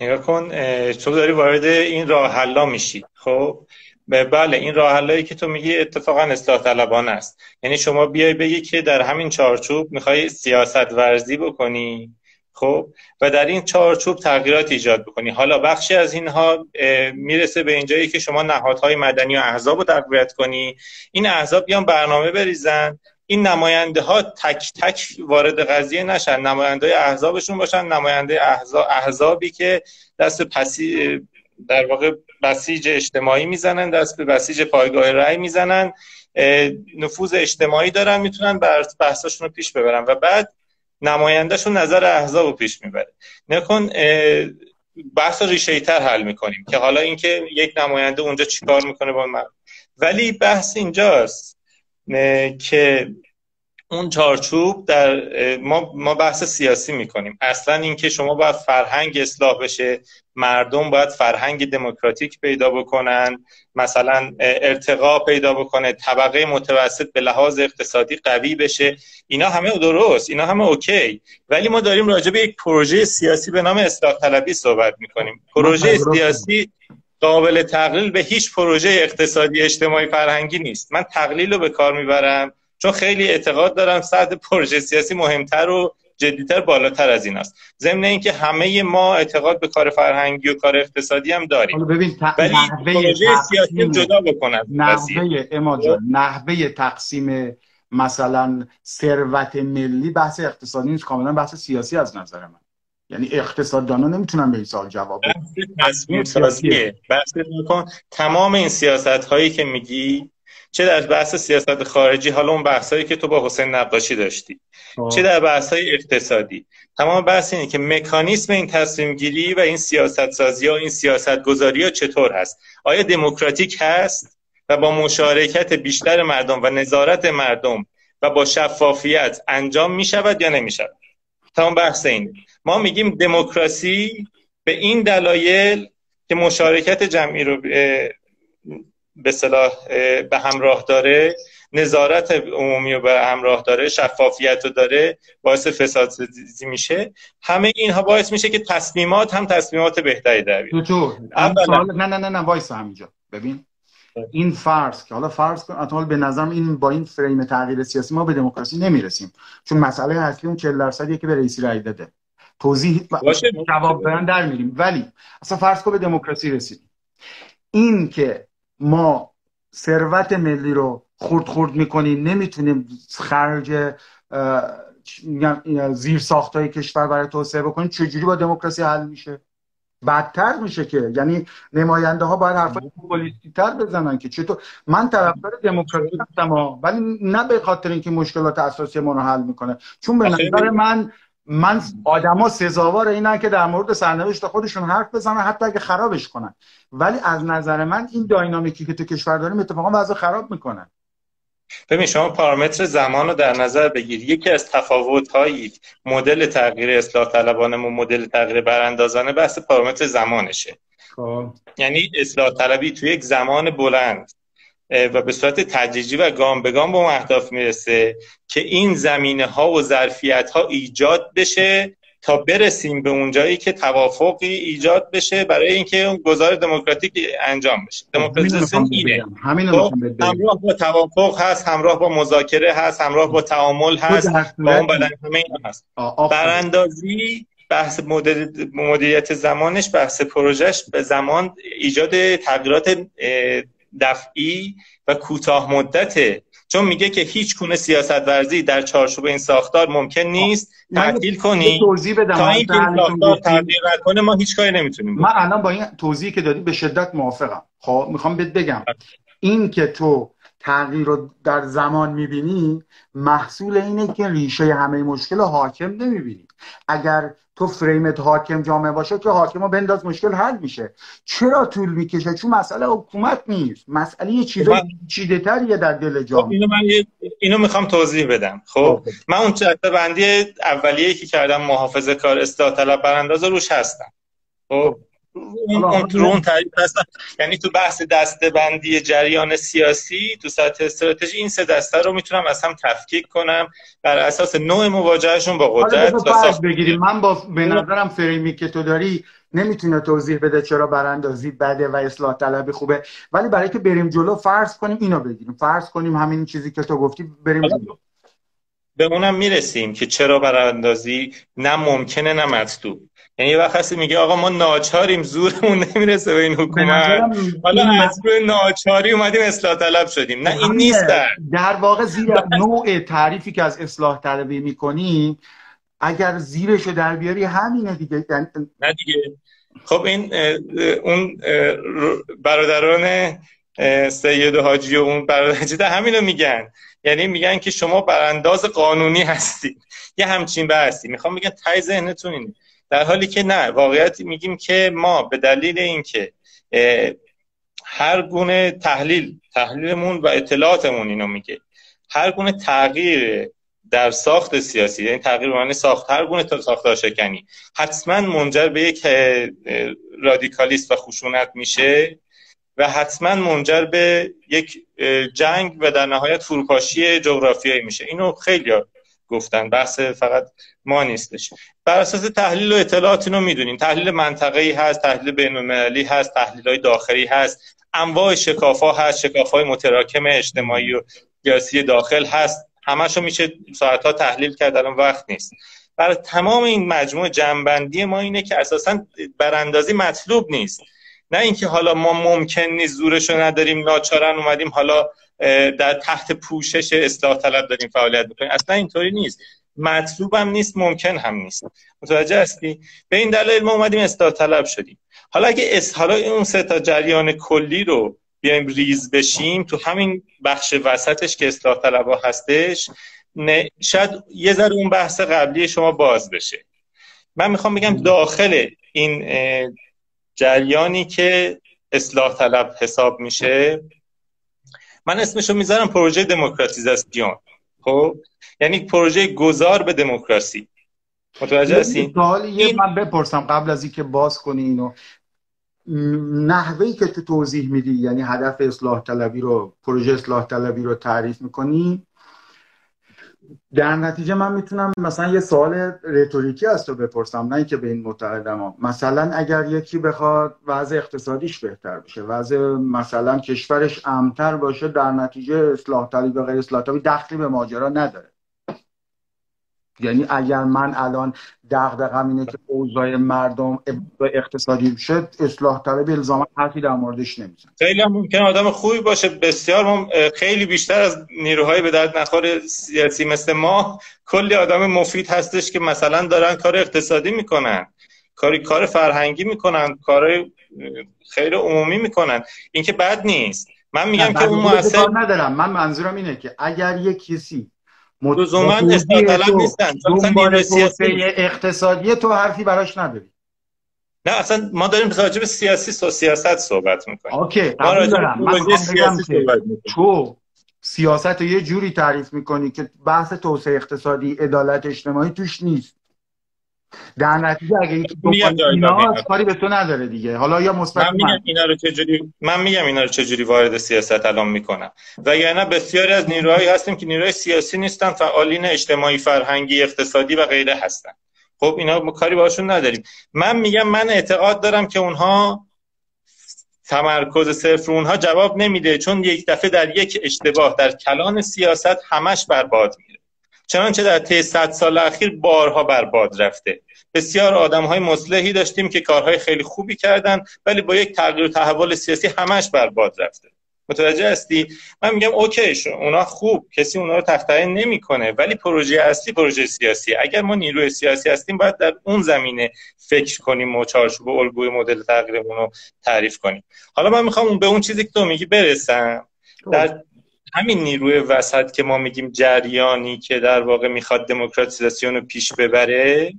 نگاه کن تو داری وارد این راه حلا میشی. خب بله این راه حلایی که تو میگی اتفاقا اصلاح طلبانه است. یعنی شما بیای بگی که در همین چارچوب می‌خوای سیاست ورزی بکنی خب؟ و در این چارچوب تغییرات ایجاد بکنی. حالا بخشی از اینها می‌رسه به اینجایی که شما نهادهای مدنی و احزاب رو تقویت کنی. این احزاب بیان برنامه بریزن. این نماینده ها تک تک وارد قضیه نشن. نماینده احزابشون باشن نماینده احزابی که دست پسی در واقع بسیج اجتماعی می‌زنن دست به بسیج پایگاه رأی می‌زنن. نفوذ اجتماعی دارن می‌تونن بحثاشون رو پیش ببرن و بعد نمایندهشون نظر احزاب رو پیش می‌بره. نکن بحث ریشه تر حل می‌کنیم که حالا اینکه یک نماینده اونجا چیکار می‌کنه با من. ولی بحث اینجاست. که اون چارچوب در ما, ما بحث سیاسی می‌کنیم. اصلا اینکه شما باید فرهنگ اصلاح بشه مردم باید فرهنگ دموکراتیک پیدا بکنن مثلا ارتقا پیدا بکنه طبقه متوسط به لحاظ اقتصادی قوی بشه. اینا همه درست اینا همه اوکی. ولی ما داریم راجع به یک پروژه سیاسی به نام اصلاح طلبی صحبت می‌کنیم. پروژه سیاسی قابل تقلیل به هیچ پروژه اقتصادی اجتماعی فرهنگی نیست. من تقلیل رو به کار می‌برم چون خیلی اعتقاد دارم سطح پروژه سیاسی مهمتر و جدیتر بالاتر از این است. ضمن اینکه همه ما اعتقاد به کار فرهنگی و کار اقتصادی هم داریم. ببین ولی پروژه سیاسی جدا بکنن نحوه خب؟ نحوه تقسیم مثلا ثروت ملی بحث اقتصادی نیست کاملا بحث سیاسی از نظر من. یعنی اقتصاددانا نمی‌تونن به این سوال جواب بدن. تمام این سیاست هایی که میگی چه در بحث سیاست خارجی حالا اون بحث هایی که تو با حسین نقاشی داشتی. آه. چه در بحث های اقتصادی؟ تمام بحث اینه که مکانیسم این تصمیم گیری و این سیاست سازی و این سیاست گذاری ها چطور هست؟ آیا دموکراتیک هست؟ و با مشارکت بیشتر مردم و نظارت مردم و با شفافیت انجام می شود یا نمی شود تمام بحث این. ما میگیم دموکراسی به این دلایل که مشارکت جمعی رو به صلاح به همراه داره نظارت عمومی رو به همراه داره شفافیت رو داره باعث فساد میشه. همه اینها باعث میشه که تصمیمات هم تصمیمات بهتری در بیاد. نه نه نه نه وایس همینجا. ببین این فرض که حالا فرض کن به نظرم این با این فریم تغییر سیاسی ما به دموکراسی نمی‌رسیم. چون مسئله اصلی اون 40 درصدیه که به رئیسی رای داده. توضیح جواب بدن در میریم. ولی اصلا فرض کن به دموکراسی رسیدیم. این که ما ثروت ملی رو خورد خورد می‌کنیم نمی‌تونیم خرج زیر ساختای کشور برای توسعه بکنیم چجوری با دموکراسی حل میشه؟ بدتر میشه که. یعنی نماینده ها باید حرفای پولیسی تر بزنن که چطور من طرفدار دموکراسی هستم ولی نه به خاطر اینکه مشکلات اساسی ما رو حل می‌کنه. چون به نظر من من آدما سزاوار اینن که در مورد سرنوشت خودشون حرف بزنن حتی اگه خرابش کنن. ولی از نظر من این داینامیکی که تو کشور داریم اتفاقا وضع خراب می‌کنن ببین شما پارامتر زمان رو در نظر بگیر یکی از تفاوت هایی مدل تغییر اصلاح طلبانه و مدل تغییر براندازانه بحث پارامتر زمانشه خب. یعنی اصلاح طلبی تو یک زمان بلند و به صورت تدریجی و گام به گام به اون اهداف می‌رسه که این زمینه ها و ظرفیت ها ایجاد بشه تا برسیم به اونجایی که توافقی ایجاد بشه برای اینکه اون گذار دموکراتیک انجام بشه. خب، دموکراسی اینه. خب، همراه با توافق هست همراه با مذاکره هست همراه با تعامل هست با اون بدن همه این هست. براندازی بحث مدیریت زمانش بحث پروژهش به زمان ایجاد تغییرات دفعی و کوتاه مدته چون میگه که هیچ گونه سیاست ورزی در چارچوب این ساختار ممکن نیست تعطیل کنی. تا اینکه این ساختار تغییر کنه ما هیچ کاری نمی‌تونیم من الان با این توضیحی که دادی به شدت موافقم. خب می‌خوام بهت بگم. این که تو تغییر رو در زمان می‌بینی محصول اینه که ریشه همه مشکل حاکم نمی‌بینی. اگر تو فریمت حاکم جامعه باشه که حاکم رو بنداز مشکل حل میشه. چرا طول می‌کشه؟ چون مسئله حکومت نیست. مسئله یه چیز چیده تریه در دل جامعه. خب اینو من اینو می‌خوام توضیح بدم. خب من اون چهته بندی اولیه که کردم محافظه کار اصلاح طلب برانداز روش هستم. خب. اون تعریف هستن یعنی تو بحث دسته بندی جریان سیاسی تو سطح استراتژی این سه دسته رو می‌تونم از هم تفکیک کنم بر اساس نوع مواجهشون با قدرت بگیریم. من با به نظرم فریمی که تو داری نمی‌تونه توضیح بده چرا براندازی بده و اصلاح طلبی خوبه. ولی برای که بریم جلو فرض کنیم اینو بگیریم. فرض کنیم همین چیزی که تو گفتی بریم جلو. به اونم می‌رسیم که چرا براندازی نه ممکنه نه مطلوب. یعنی یه وقت میگه آقا ما ناچاریم زورمون نمی‌رسه به این حکومت. حالا از روی ناچاری اومدیم اصلاح طلب شدیم. نه این نیست در, در واقع زیر نوع تعریفی که از اصلاح طلبی می‌کنیم اگر زیرشو در بیاری همینه دیگه. نه دیگه. خب این اون برادران سید حاجی و اون برادر همینو میگن. یعنی میگن که شما برانداز قانونی هستید. یه همچین بحثی. می‌خوام بگم تای ذهنتون اینه. در حالی که نه واقعیت میگیم که ما به دلیل اینکه هر گونه تحلیل تحلیلمون و اطلاعاتمون اینو میگه هر گونه تغییر در ساخت سیاسی یعنی تغییر معنی ساخت هر گونه ساختار شکنی حتما منجر به یک رادیکالیست و خشونت میشه و حتما منجر به یک جنگ و در نهایت فروپاشی جغرافیایی میشه. اینو خیلی گفتن بحث فقط ما نیستش. بر اساس تحلیل و اطلاعات اینو می‌دونیم تحلیل منطقه‌ای هست تحلیل بین‌المللی هست تحلیل های داخلی هست انواع شکافا هست شکافای متراکم اجتماعی و سیاسی داخل هست. همشو میشه ساعتها تحلیل کرد الان وقت نیست. برای تمام این مجموع جنبندی ما اینه که اساسا براندازی مطلوب نیست. نه اینکه حالا ما ممکن نیست زورشو نداریم ناچارن اومدیم حالا در تحت پوشش اصلاح طلب داریم فعالیت می‌کنیم. اصلا اینطوری نیست. مطلوب هم نیست ممکن هم نیست. متوجه هستی؟ به این دلیل ما اومدیم اصلاح طلب شدیم. حالا اگه اس حالا اون سه تا جریان کلی رو بیایم ریز بشیم تو همین بخش وسطش که اصلاح طلب هستش شاید یه ذره اون بحث قبلی شما باز بشه. من می‌خوام بگم داخل این جریانی که اصلاح طلب حساب میشه من اسمشو می‌ذارم پروژه دموکراتیزاسیون. خب؟ یعنی پروژه گذار به دموکراسی. متوجه هستین یه من بپرسم قبل از اینکه باز کنی اینو. نحوهی که تو توضیح میدی یعنی هدف اصلاح طلبی رو پروژه اصلاح طلبی رو تعریف می‌کنی؟ در نتیجه من می‌تونم مثلا یه سوال رتوریکی از تو بپرسم نه اینکه به این معتقدم مثلا اگر یکی بخواد وضع اقتصادیش بهتر بشه وضع مثلا کشورش امتر باشه در نتیجه اصلاح طلبی و غیر اصلاح طلبی دخلی به ماجرا نداره. یعنی اگر من الان دغدغم اینه که اوضاع مردم اقتصادی بشه اصلاح طلب الزاما حرفی در موردش نمیزن خیلی هم ممکن آدم خوبی باشه. بسیار خیلی بیشتر از نیروهای به درد نخور سیاسی مثل ما کلی آدم مفید هستش که مثلا دارن کار اقتصادی می‌کنن کاری کار فرهنگی می‌کنن کار خیر عمومی می‌کنن. این که بد نیست. من میگم که اون موثر ندارم. من منظورم اینه که اگر یک کسی لزوما اصلاح طلب نیستن. اقتصادی تو حرفی براش نداری. نه اصلا ما داریم راجع به سیاسی و سیاست صحبت می‌کنیم. اوکی ما دارم. من سیاسی صحبت تو سیاست رو یه جوری تعریف می‌کنی که بحث توسعه اقتصادی عدالت اجتماعی توش نیست. در نتیجه اگه کاری به تو نداره دیگه. حالا یا مثبت من میگم اینا رو چجوری من میگم اینا رو چجوری وارد سیاست الان می‌کنم و یعنی بسیاری از نیروهایی هستیم که نیروهای سیاسی نیستن فعالین اجتماعی فرهنگی اقتصادی و غیره هستن. خب اینا کاری باشون نداریم. من میگم من اعتقاد دارم که اونها تمرکز صفر اونها جواب نمیده چون یک دفعه در یک اشتباه در کلان سیاست همش برباد میره. چنانچه در طی صد سال اخیر بارها برباد رفته. بسیار آدم های مصلحی داشتیم که کارهای خیلی خوبی کردن ولی با یک تغییر و تحول سیاسی همش برباد رفته. متوجه هستی؟ من میگم اوکی شو اونا خوب کسی اونا رو تخطی نمی‌کنه ولی پروژه اصلی پروژه سیاسی. اگر ما نیروی سیاسی هستیم باید در اون زمینه فکر کنیم و چارچوب الگوی مدل تغییرمون رو تعریف کنیم. حالا من می‌خوام به اون چیزی که تو میگی برسم. در همین نیروی وسط که ما میگیم جریانی که در واقع می‌خواد دموکراتیزاسیون رو پیش ببره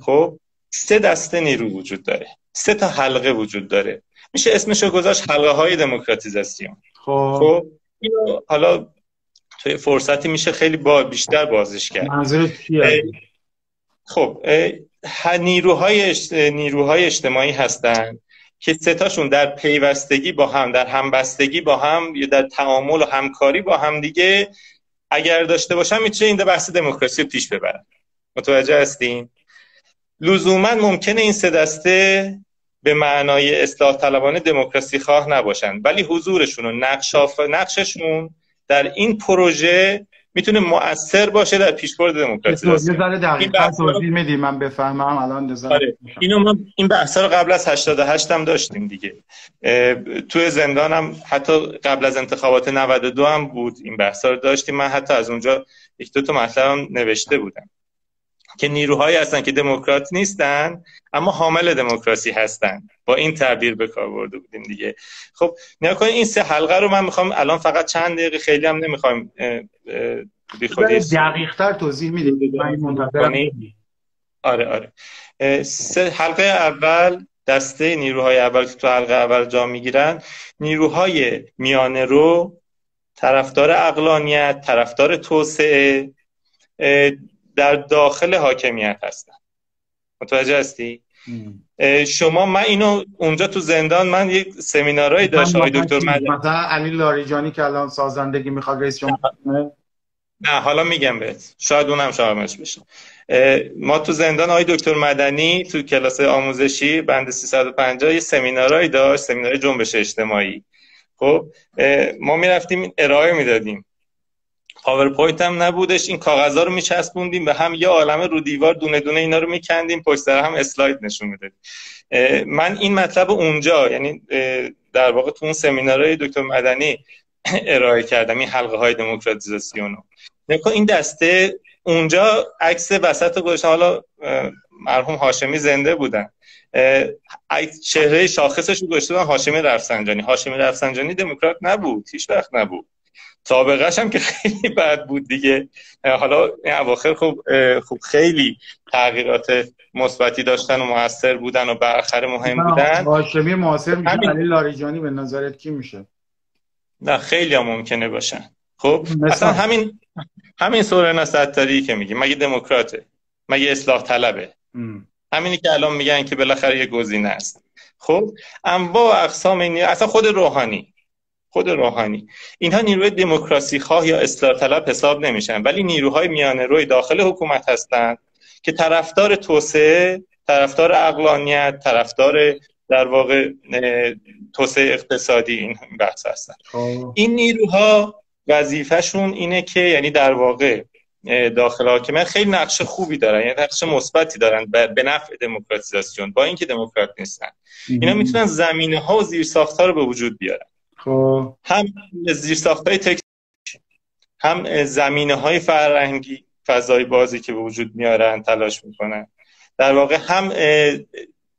خب سه دسته نیرو وجود داره. سه تا حلقه وجود داره. میشه اسمشو گذاشت حلقه های دموکراتیزاسیون. خب, خب، اینو حالا توی فرصتی میشه خیلی با بیشتر بازش کرد. خب نیروهای نیروهای اجتماعی هستن. که ستاشون در پیوستگی با هم در همبستگی با هم یا در تعامل و همکاری با هم دیگه اگر داشته باشن می‌تونه این بحث دموکراسی رو پیش ببرن متوجه هستین؟ لزوما ممکنه این سه دسته به معنای اصلاح طلبانه دموکراسی خواه نباشن ولی حضورشون و نقششون در این پروژه می‌تونه مؤثر باشه در پیشبرد دموکراسی. یه ذره دقیقاً توضیح میدی من بفهمم. الان آره. اینو ما این بحثا رو قبل از 88 هم داشتیم دیگه. توی زندانم حتی قبل از انتخابات 92 هم بود این بحثا رو داشتیم. من حتی از اونجا یک دو تا مطلبم نوشته بودم. که نیروهایی هستن که دموکرات نیستن اما حامل دموکراسی هستن. با این تعبیر به کار برده بودیم دیگه. خب نیا این سه حلقه رو من می‌خوام الان فقط چند دقیقه خیلی هم نمی‌خوام خودی دقیق تر توضیح می‌دید آره آره. سه حلقه اول دسته نیروهای اول که تو حلقه اول جا می‌گیرن. نیروهای میانه رو طرفدار اقلانیت طرفدار توسعه در داخل حاکمیت هستن. متوجه هستی؟ شما من اینو اونجا تو زندان من یک سمینارایی داشت آقای دکتر مدنی. مثلا علی لاریجانی که الان سازندگی می‌خواد رئیس جمهور نه حالا میگم بهت. شاید اونم شاملش بشه. ما تو زندان آقای دکتر مدنی تو کلاس آموزشی بند 350 یه سمینارایی داشت سمینار جنبش اجتماعی. خب ما می‌رفتیم ارائه می‌دادیم. PowerPoint هم نبودش. این کاغذها رو میچسبوندیم به هم یه عالمه رو دیوار دونه دونه اینا رو میکندیم. پشت هم اسلاید نشون می‌دادیم. من این مطلب اونجا یعنی در واقع تو اون سمینارهای دکتر مدنی ارائه کردم. این حلقه های دموکراتیزاسیون رو. این دسته اونجا عکس وسط گذاشتم حالا مرحوم هاشمی زنده بودن. چهره شاخصش رو گذاشته هاشمی رفسنجانی. هاشمی رفسنجانی دموکرات نبود. هیچ وقت نبود. سابقهش هم که خیلی بد بود دیگه. حالا این اواخر خوب خوب خیلی تغییرات مثبتی داشتن و موثر بودن و بالاخره مهم بودن. هاشمی موثر میشه همین... علی لاریجانی به نظرت کی میشه؟ نه خیلی هم ممکنه باشن خب اصلا همین همین سورنا ستاری که میگی مگه دموکراته؟ مگه اصلاح طلبه؟ ام. همینی که الان میگن که بالاخره یه گزینه است. خب انواع اقسام این اصلا خود روحانی. خود روحانی. اینها نیروی دموکراسی خواه یا اصلاح طلب حساب نمیشن ولی نیروهای میانه روی داخل حکومت هستند که طرفدار توسعه طرفدار اقلانیت طرفدار در واقع توسعه اقتصادی این بحث هستن خب. این نیروها وظیفهشون اینه که یعنی در واقع داخل حاکمیت خیلی نقش خوبی دارن یعنی نقش مثبتی دارن به نفع دموکراتیزاسیون با اینکه دموکرات نیستن. اینا می‌تونن زمینه ها و زیرساخت ها رو به وجود بیارن. خب. هم زیرساخت های تک هم زمینه های فرهنگی فضای بازی که به وجود میارن تلاش می‌کنن. در واقع هم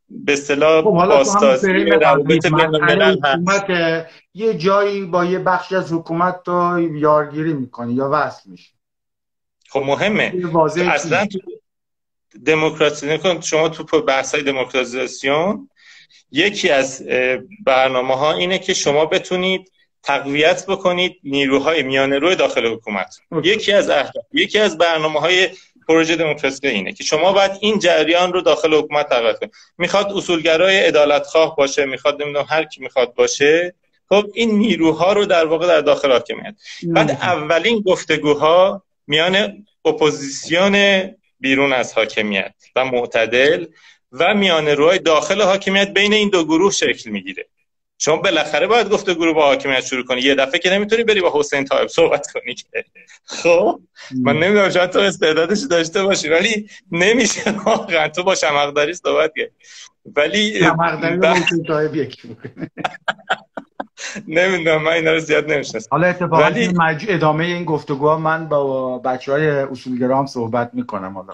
به اصطلاح خب باستازی روابط بین یه جایی با یه بخش از حکومت تو یارگیری می‌کنی یا وصل میشه خب مهمه. اصلا دموکراسی شما تو بحث های دموکراتیزاسیون یکی از برنامه ها اینه که شما بتونید تقویت بکنید نیروهای میانه روی داخل حکومت. یکی از اهداف یکی از برنامه های پروژه دموکراسی اینه که شما باید این جریان رو داخل حکومت تقویت کنید. می‌خواد اصولگرای عدالت خواه باشه می‌خواد نمی‌دونم هر کی می‌خواد باشه خب این نیروها رو در واقع در داخل حاکمیت بعد اولین گفتگوها میان اپوزیسیون بیرون از حاکمیت و معتدل و میان روی داخل حاکمیت بین این دو گروه شکل می‌گیره. شما بالاخره باید گفته گروه با حاکمیت شروع کنی. یه دفعه که نمی‌تونی بری با حسین طایب صحبت کنی که. خب؟ من نمی‌دونم شاید تو استعدادش داشته باشی ولی نمیشه واقعا. تو با شمقداری صحبت کنی ولی شمقداری با حسین طایب یکی نمی‌دونم من اینا رو زیاد نمی‌شناسم. حالا اتفاقا ولی... ادامه این گفتگوها من با بچه های اصولگرام صحبت می‌کنم حالا.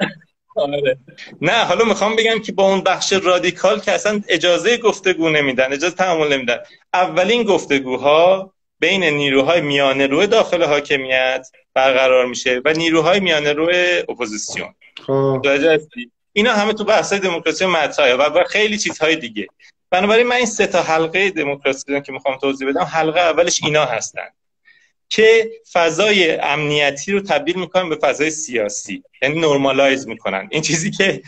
آره. نه حالا می‌خوام بگم که با اون بخش رادیکال که اصلا اجازه گفتگو نمیدن اجازه تعامل نمیدن. اولین گفتگوها بین نیروهای میانه روی داخل حاکمیت برقرار میشه و نیروهای میانه روی اپوزیسیون. خب. اینا همه تو بحث دموکراسی مطرحه و خیلی چیزهای دیگه. بنابراین من این سه تا حلقه دموکراسی که می‌خوام توضیح بدم حلقه اولش اینا هستن. که فضای امنیتی رو تبدیل می‌کنن به فضای سیاسی یعنی normalize می‌کنن. این چیزی که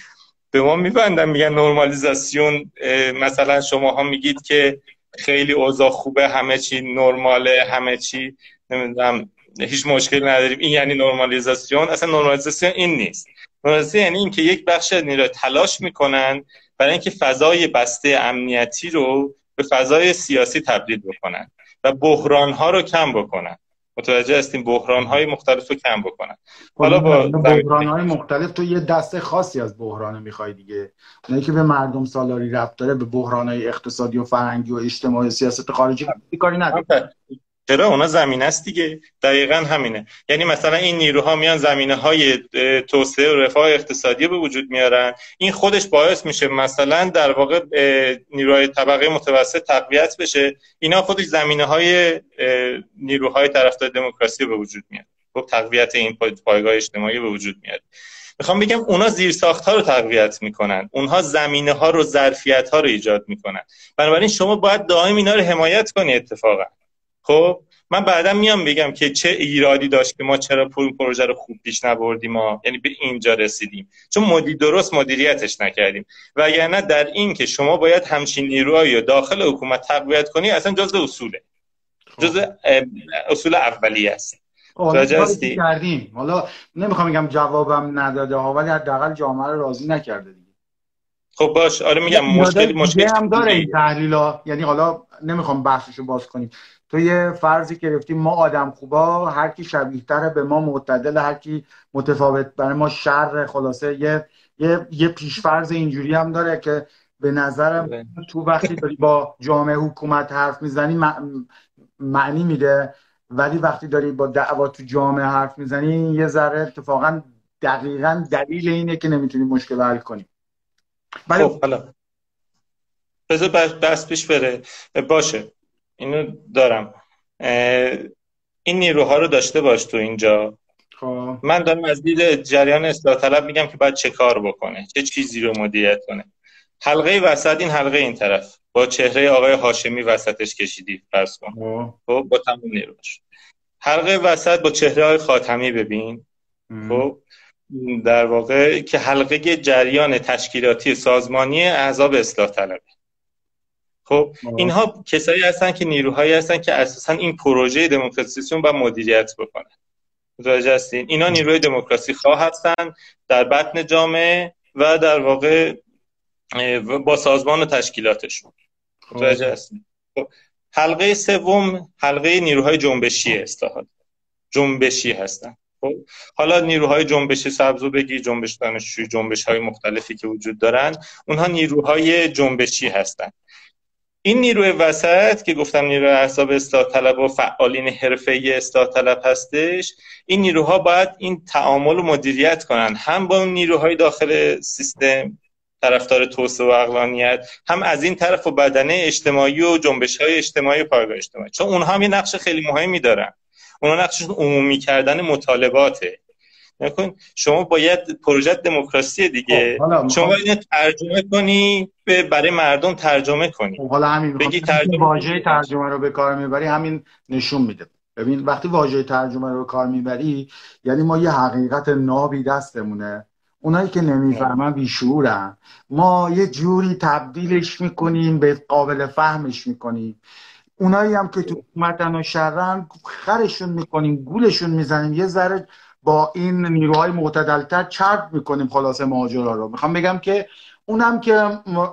به ما میبندن میگن نرمالیزاسیون مثلا شما ها میگید که خیلی اوضاع خوبه همه چی نرماله همه چی نمی‌دونم هیچ مشکل نداریم. این یعنی نرمالیزاسیون اصلا نرمالیزاسیون این نیست. نرمالیزاسیون یعنی اینکه یک بخش نیرو تلاش می‌کنن برای اینکه فضای بسته امنیتی رو به فضای سیاسی تبدیل بکنن و بحران ها رو کم بکنن. متوجه هستیم بحران های مختلف رو کم بکنن. حالا با بحران های مختلف تو یه دسته خاصی از بحران می‌خوای دیگه. اونایی که به مردم سالاری رفت داره به بحران های اقتصادی و فرهنگی و اجتماعی و سیاست خارجی کاری نداره. چرا؟ اونا زمین است دیگه. دقیقا همینه. یعنی مثلا این نیروها میان زمینه های توسعه و رفاه اقتصادی به وجود میارن. این خودش باعث میشه مثلا در واقع نیروهای طبقه متوسط تقویت بشه. اینا خودش زمینه های نیروهای طرفدار دموکراسی به وجود میاد. خب تقویت این پایگاه اجتماعی به وجود میاد. می‌خوام بگم اونا زیرساخت ها رو تقویت می‌کنن. اونها زمینه ها رو ظرفیت ها رو ایجاد می‌کنن. بنابراین شما باید دائم اینا رو حمایت کنی اتفاقا. خب من بعدا میام بگم که چه ایرادی داشت که ما چرا پول پروژه رو خوب پیش نبردیم ما یعنی به اینجا رسیدیم. چون مدیر درست مدیریتش نکردیم. و نه در این که شما باید همچین نیروهایی داخل حکومت تقویت کنی اصلا جزء اصوله. خب. جزء اصول اولیه است. کردیم. حالا نمی‌خوام بگم جوابم نداده ها ولی حداقل جامعه رو راضی نکرده دیگه. خب باش. آره میگم مشکلی مشکل هم داره این تحلیل یعنی حالا نمی‌خوام بحثشو باز کنیم. تو یه فرضی گرفتیم ما آدم خوبا هر کی شبیه تره به ما معتدل هر کی متفاوت برای ما شر خلاصه یه یه یه پیشفرض اینجوری هم داره که به نظرم بله. تو وقتی داری با جامعه حکومت حرف می‌زنی معنی میده. ولی وقتی داری با دعوا تو جامعه حرف می‌زنی یه ذره اتفاقا دقیقا دلیل اینه که نمی‌تونی مشکل حل کنی. ولی خب بذار بس پیش بره. باشه. اینو دارم. این نیروها رو داشته باش تو اینجا. خب. من دارم از دید جریان اصلاح طلب میگم که باید چه کار بکنه چه چیزی رو مدیریت کنه. حلقه وسط این حلقه این طرف. با چهره آقای هاشمی وسطش کشیدی فرض کن. خب, خب، با تمام نیروش حلقه وسط با چهره های خاتمی ببین. خب در واقع که حلقه جریان تشکیلاتی سازمانی احزاب اصلاح طلبه. خب اینها کسایی هستن که نیروهایی هستن که اساسا این پروژه دموکراسیسیون و مدیریت بکنن. متوجه هستین؟ اینا نیروی دموکراسی خواه هستن در بطن جامعه و در واقع با سازمان و تشکیلاتشون. متوجه هستین؟ خب حلقه سوم حلقه نیروهای جنبشی اصلاحات جنبشی هستن. خب حالا نیروهای جنبشی سبزو بگی جنبش دانشجوی جنبش های مختلفی که وجود دارن اونها نیروهای جنبشی هستن. این نیروی وسط که گفتم نیروی احزاب اصلاح طلب و فعالین حرفه‌ای اصلاح طلب هستش این نیروها باید این تعامل و مدیریت کنن. هم با اون نیروهای داخل سیستم طرفدار توسعه و اقلانیت هم از این طرف و بدنه اجتماعی و جنبش های اجتماعی و پایگاه اجتماعی. چون اونها هم یه نقش خیلی مهمی دارن. اونها نقششون عمومی کردن مطالباته. نکن شما باید پروژه دموکراسی دیگه. خب، شما باید ترجمه کنی برای مردم ترجمه کنی. خب، حالا همین بگی ترجمه واژه ترجمه رو به کار می‌بری همین نشون میده. ببین وقتی واژه ترجمه رو به کار می‌بری یعنی ما یه حقیقت نابی دستمونه. اونایی که نمی‌فهمن بیشورن ما یه جوری تبدیلش می‌کنیم به قابل فهمش می‌کنیم. اونایی هم که تو حکومتن و شرن خرشون می‌کنیم گولشون می‌زنیم. یه ذره با این نیروهای معتدلتر چرب می‌کنیم خلاص ماجرا رو. می‌خوام بگم که اونم که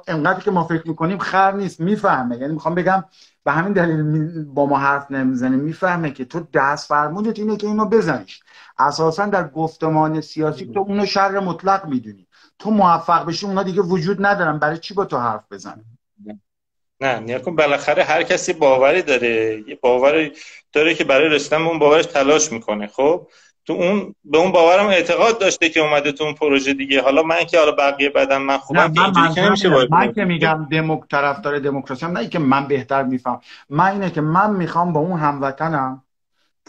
انقدر که ما فکر می‌کنیم خر نیست می‌فهمه. یعنی می‌خوام بگم به همین دلیل با ما حرف نمی‌زنه می‌فهمه که تو دست فرمودت اینه که اینو بزنیش. اساسا در گفتمان سیاسی تو اونو شر مطلق می‌دونی. تو موفق بشی اونا دیگه وجود ندارن. برای چی با تو حرف بزنه نه نیا بالاخره هر کسی باوری داره. یه باوری داره که برای رسیدن اون باورش تلاش می‌کنه. خب؟ تو اون به اون باورم اعتقاد داشته که اومده تو اون پروژه دیگه. حالا من که حالا بقیه بدم من خوبم من, من, که نمیشه من که میگم دموک طرفدار دموکراسی هم نه که من بهتر میفهم. من اینه که من می‌خوام با اون هموطنم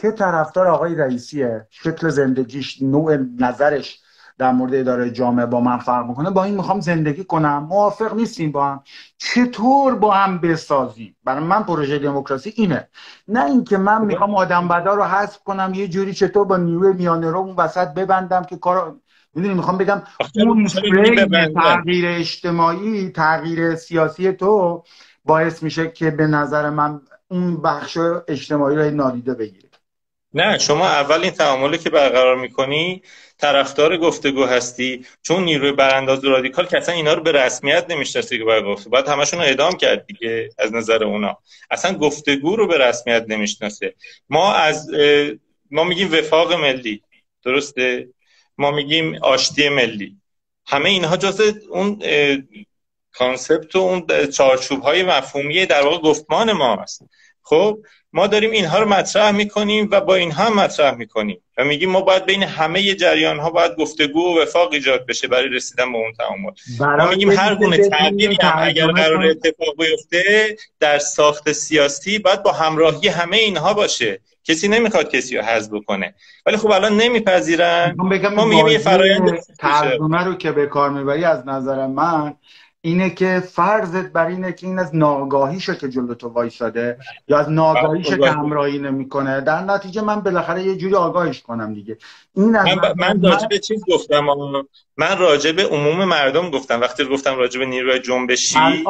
که طرفدار آقای رئیسیه شکل زندگیش نوع نظرش در مورد اداره جامعه با من فرق می‌کنه با این می‌خوام زندگی کنم. موافق نیستیم با هم. چطور با هم بسازیم؟ برای من پروژه دموکراسی اینه. نه اینکه من می‌خوام آدم بدا رو حذف کنم یه جوری چطور با نیروی میانه رو اون وسط ببندم که کار می‌دونی می‌خوام بگم اون تغییر اجتماعی تغییر سیاسی تو باعث میشه که به نظر من اون بخش اجتماعی رو نادیده بگیره نه شما اول این تعاملی که برقرار می‌کنی طرفدار گفتگو هستی؟ چون نیروی برانداز رادیکال که اصلا اینا رو به رسمیت نمی‌شناسه که باید گفته باید همشون رو اعدام کرد دیگه از نظر اونا. اصلا گفتگو رو به رسمیت نمی‌شناسه. ما از ما میگیم وفاق ملی. درسته؟ ما میگیم آشتی ملی. همه اینها جز اون کانسپت و اون چارچوب های مفهومی در واقع گفتمان ما هست. خب؟ ما داریم اینها رو مطرح می‌کنیم و با اینها هم مطرح می‌کنیم. و میگیم ما باید بین همه جریان ها باید گفتگو و وفاق ایجاد بشه برای رسیدن به اون تعامل. ما میگیم هر گونه تغییری هم اگر قرار اتفاق بیفته در ساخت سیاسی باید با همراهی همه اینها باشه. کسی نمی‌خواد کسی رو حذف بکنه. ولی خب الان نمیپذیرن. ما میگیم یه فرایند ترجمه رو که به کار می‌بری از نظر من اینه که فرضت بر اینه که این از ناگاهیشه که جلو تو وایساده یا از ناگاهیشه که همراهی نمی‌کنه. در نتیجه من بالاخره یه جوری آگاهش کنم دیگه. این من, من راجع به چیز گفتم من راجع به عموم مردم گفتم. وقتی گفتم راجع به نیروی جنبشی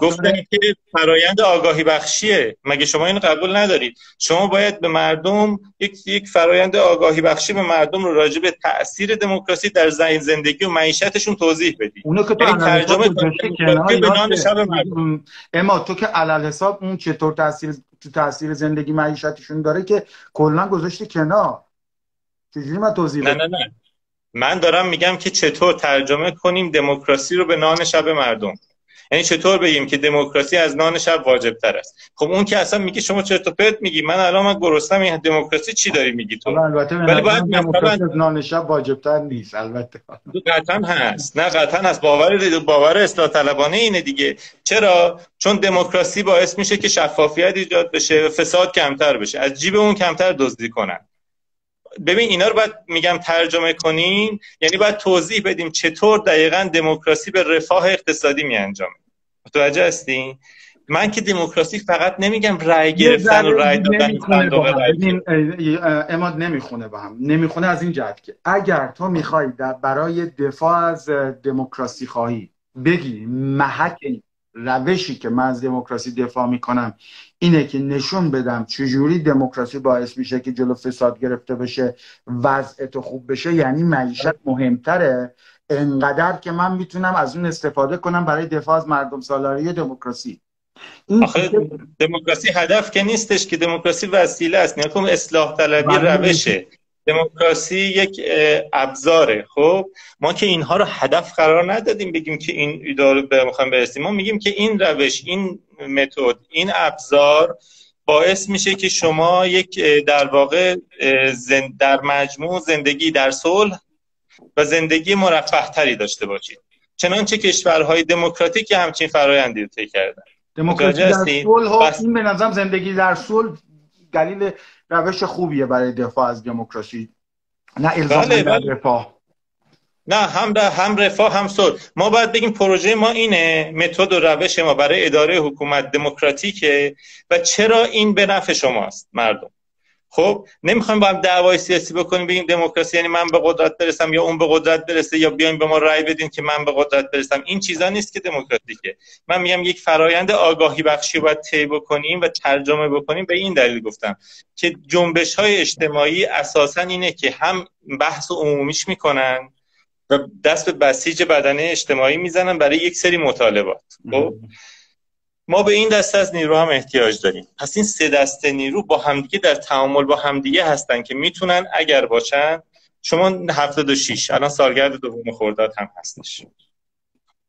گفتم که فرایند آگاهی بخشیه. مگه شما اینو قبول ندارید؟ شما باید به مردم یک یک فرایند آگاهی بخشی به مردم رو راجع به تاثیر دموکراسی در زندگی و معیشتشون توضیح بدید. اونو که تو یعنی ترجمه اما تو که علل حساب اون چطور تاثیر تو تاثیر زندگی معیشتشون داره که کلا گذاشتی کنار. چجوری من توضیح نه نه نه. من دارم میگم که چطور ترجمه کنیم دموکراسی رو به نان شب مردم. یعنی چطور بگیم که دموکراسی از نان شب واجب تر است. خب اون که اصلا میگه شما چرت و پرت میگی من الان من گرسنم این دموکراسی چی داری میگی تو؟ البته ولی باید از نان شب واجب تر نیست البته. قطعا هست. نه قطعا هست. باور باور اصلاح طلبانه اینه دیگه. چرا؟ چون دموکراسی باعث میشه که شفافیت ایجاد بشه و فساد کمتر بشه. از جیب اون کمتر دزدی کنن. ببین اینا رو باید میگم ترجمه کنیم یعنی باید توضیح بدیم چطور دقیقا دموکراسی به رفاه اقتصادی می انجامه متوجه هستین من که دموکراسی فقط نمیگم رأی گرفتن و رأی دادن اماد نمی‌خونه با هم. نمی‌خونه از این جهت که اگر تو می‌خوای برای دفاع از دموکراسی خواهی بگی محک روشی که من از دموکراسی دفاع می‌کنم اینه که نشون بدم چجوری دموکراسی باعث میشه که جلو فساد گرفته بشه وضع تو خوب بشه. یعنی معیشت مهمتره. انقدر که من می‌تونم از اون استفاده کنم برای دفاع از مردم سالاری دموکراسی. آخه دموکراسی هدف که نیستش که دموکراسی وسیله است. نیاکم اصلاح طلبی. روشه. دموکراسی یک ابزاره. خب ما که اینها رو هدف قرار ندادیم بگیم که این ایدار به می‌خوایم برسیم. ما میگیم که این روش این متد این ابزار باعث میشه که شما یک در واقع در مجموع زندگی در صلح و زندگی مرفه تری داشته باشید. چنانچه کشورهای دموکراتیک همچین فرایندی رو طی کردن. دموکراسی در صلح این به نظرم زندگی در صلح دلیل روش خوبیه برای دفاع از دموکراسی. نه الزام بله بله. رفاه. نه هم هم رفاه هم صلح. ما باید بگیم پروژه ما اینه متد و روش ما برای اداره حکومت دموکراتیکه. و چرا این به نفع شماست مردم؟ خب نمی‌خوایم با هم دعوای سیاسی بکنیم بگیم دموکراسی یعنی من به قدرت برسم یا اون به قدرت برسه یا بیایم به ما رأی بدین که من به قدرت برسم. این چیزا نیست که دموکراتیکه. من میگم یک فرایند آگاهی بخشی باید طی بکنیم و ترجمه بکنیم. به این دلیل گفتم که جنبش های اجتماعی اساسا اینه که هم بحث عمومیش می‌کنن و دست به بسیج بدنه اجتماعی می‌زنن برای یک سری مطالبات. خب؟ ما به این دسته از نیرو هم احتیاج داریم. پس این سه دسته نیرو با همدیگه در تعامل با همدیگه هستن که می‌تونن اگر باشن شما 76 الان سالگرد دوم خرداد هم هستش.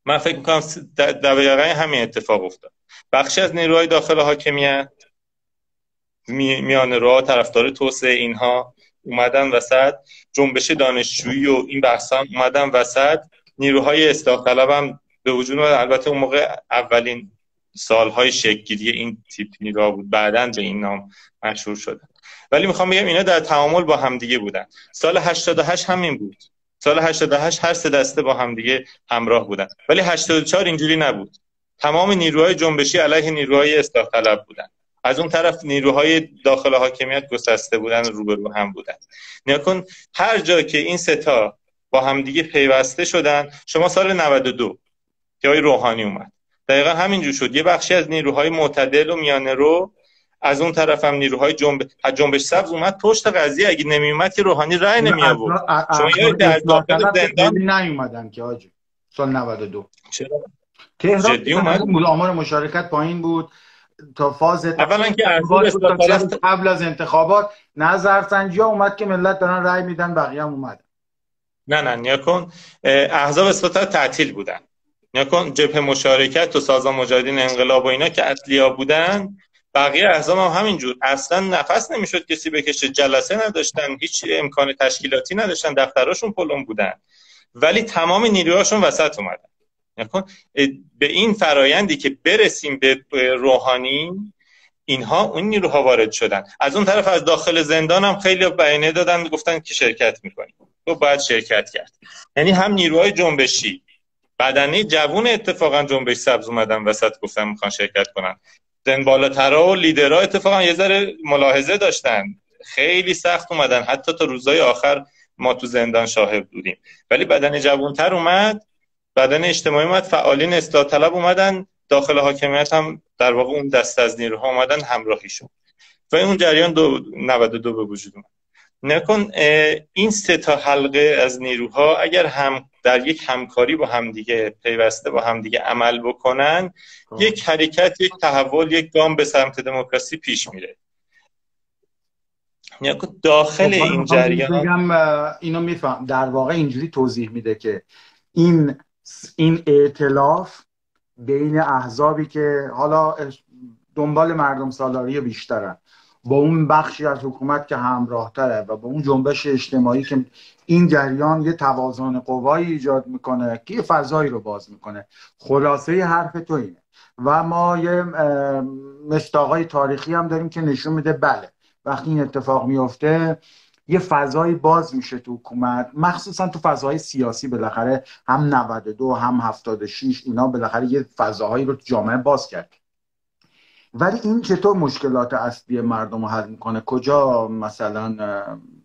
من فکر می‌کنم در همین اتفاق افتاد. بخشی از نیروهای داخل حاکمیت میان رو طرفدار توسعه اینها اومدن وسط جنبش دانشجویی و این بحث هم اومدن وسط. نیروهای اصلاح طلب هم به وجود البته اون موقع اولین سالهای شکلگیری این تیپ نیروها بود. بعدا به این نام مشهور شده ولی می‌خوام بگم اینا در تعامل با همدیگه بودن. سال 88 همین بود. سال 88 هر سه دسته با همدیگه همراه بودن. ولی 84 اینجوری نبود. تمام نیروهای جنبشی علیه نیروهای اصلاح طلب بودن. از اون طرف نیروهای داخل حاکمیت گسسته بودن روبرو هم بودن. نیا هر جا که این ستا با همدیگه پیوسته شدن شما سال 92 که روحانی اومد. دقیقا همینجور شد. یه بخشی از نیروهای معتدل و میانه رو از اون طرف هم نیروهای جنب جنبش سبز اومد پشت قضیه اگه نمی اومد که روحانی رأی نمی آورد شما در داخل زندان نیومدن که آجی سال 92 چرا؟ تهران جدی اومد؟ آمار مشارکت پایین بود. تا فاز اولا که قبل از انتخابات نظرسنجی ها اومد که ملت دارن رأی میدن بقیه هم اومد نه نه نیا کن. احزاب اثبات تعطیل بودن. کن جبهه مشارکت و سازمان مجاهدین انقلاب و اینا که اصلیا بودن بقیه احزاب هم همینجور. اصلا نفس نمی‌شد کسی بکشه. جلسه نداشتن هیچ امکان تشکیلاتی نداشتن دفتراشون پلم بودن. ولی تمام نیروهاشون وسط اومدن. نکن؟ به این فرایندی که برسیم به روحانی اینها اون نیروها وارد شدن. از اون طرف از داخل زندان هم خیلی بیانیه دادن گفتن که شرکت می‌کنیم تو باید شرکت کرد. یعنی هم نیروهای جنبشی بدنه جوون اتفاقا جنبش سبز اومدن وسط گفتن می‌خوان شرکت کنن. زن بالاترا و لیدرها اتفاقا یه ذره ملاحظه داشتن. خیلی سخت اومدن. حتی تا روزای آخر ما تو زندان شاهد بودیم. ولی بدن جوانتر اومد. بدن اجتماعی اومد. فعالین اصلاح طلب اومدن. داخل حاکمیت هم در واقع اون دست از نیروها اومدن همراهی شد. و اون جریان دو 92 به وجود اومد. نکن این سه تا حلقه از نیروها اگر هم در یک همکاری با همدیگه پیوسته با همدیگه عمل بکنن خب. یک حرکت یک تحول یک گام به سمت دموکراسی پیش میره. داخل خب، این جریان اینو میفهم. در واقع اینجوری توضیح میده که این این ائتلاف بین احزابی که حالا دنبال مردم سالاری بیشترن. با اون بخشی از حکومت که همراه تره و با اون جنبش اجتماعی که این جریان یه توازن قوایی ایجاد می‌کنه که یه فضایی رو باز می‌کنه. خلاصه حرف تو اینه. و ما یه مستاقای تاریخی هم داریم که نشون میده بله وقتی این اتفاق میفته یه فضایی باز میشه تو حکومت مخصوصا تو فضاهای سیاسی بالاخره هم 92 هم 76 اینا بالاخره یه فضاهایی رو تو جامعه باز کرد. ولی این چطور مشکلات اصلی مردم رو حل می‌کنه؟ کجا مثلا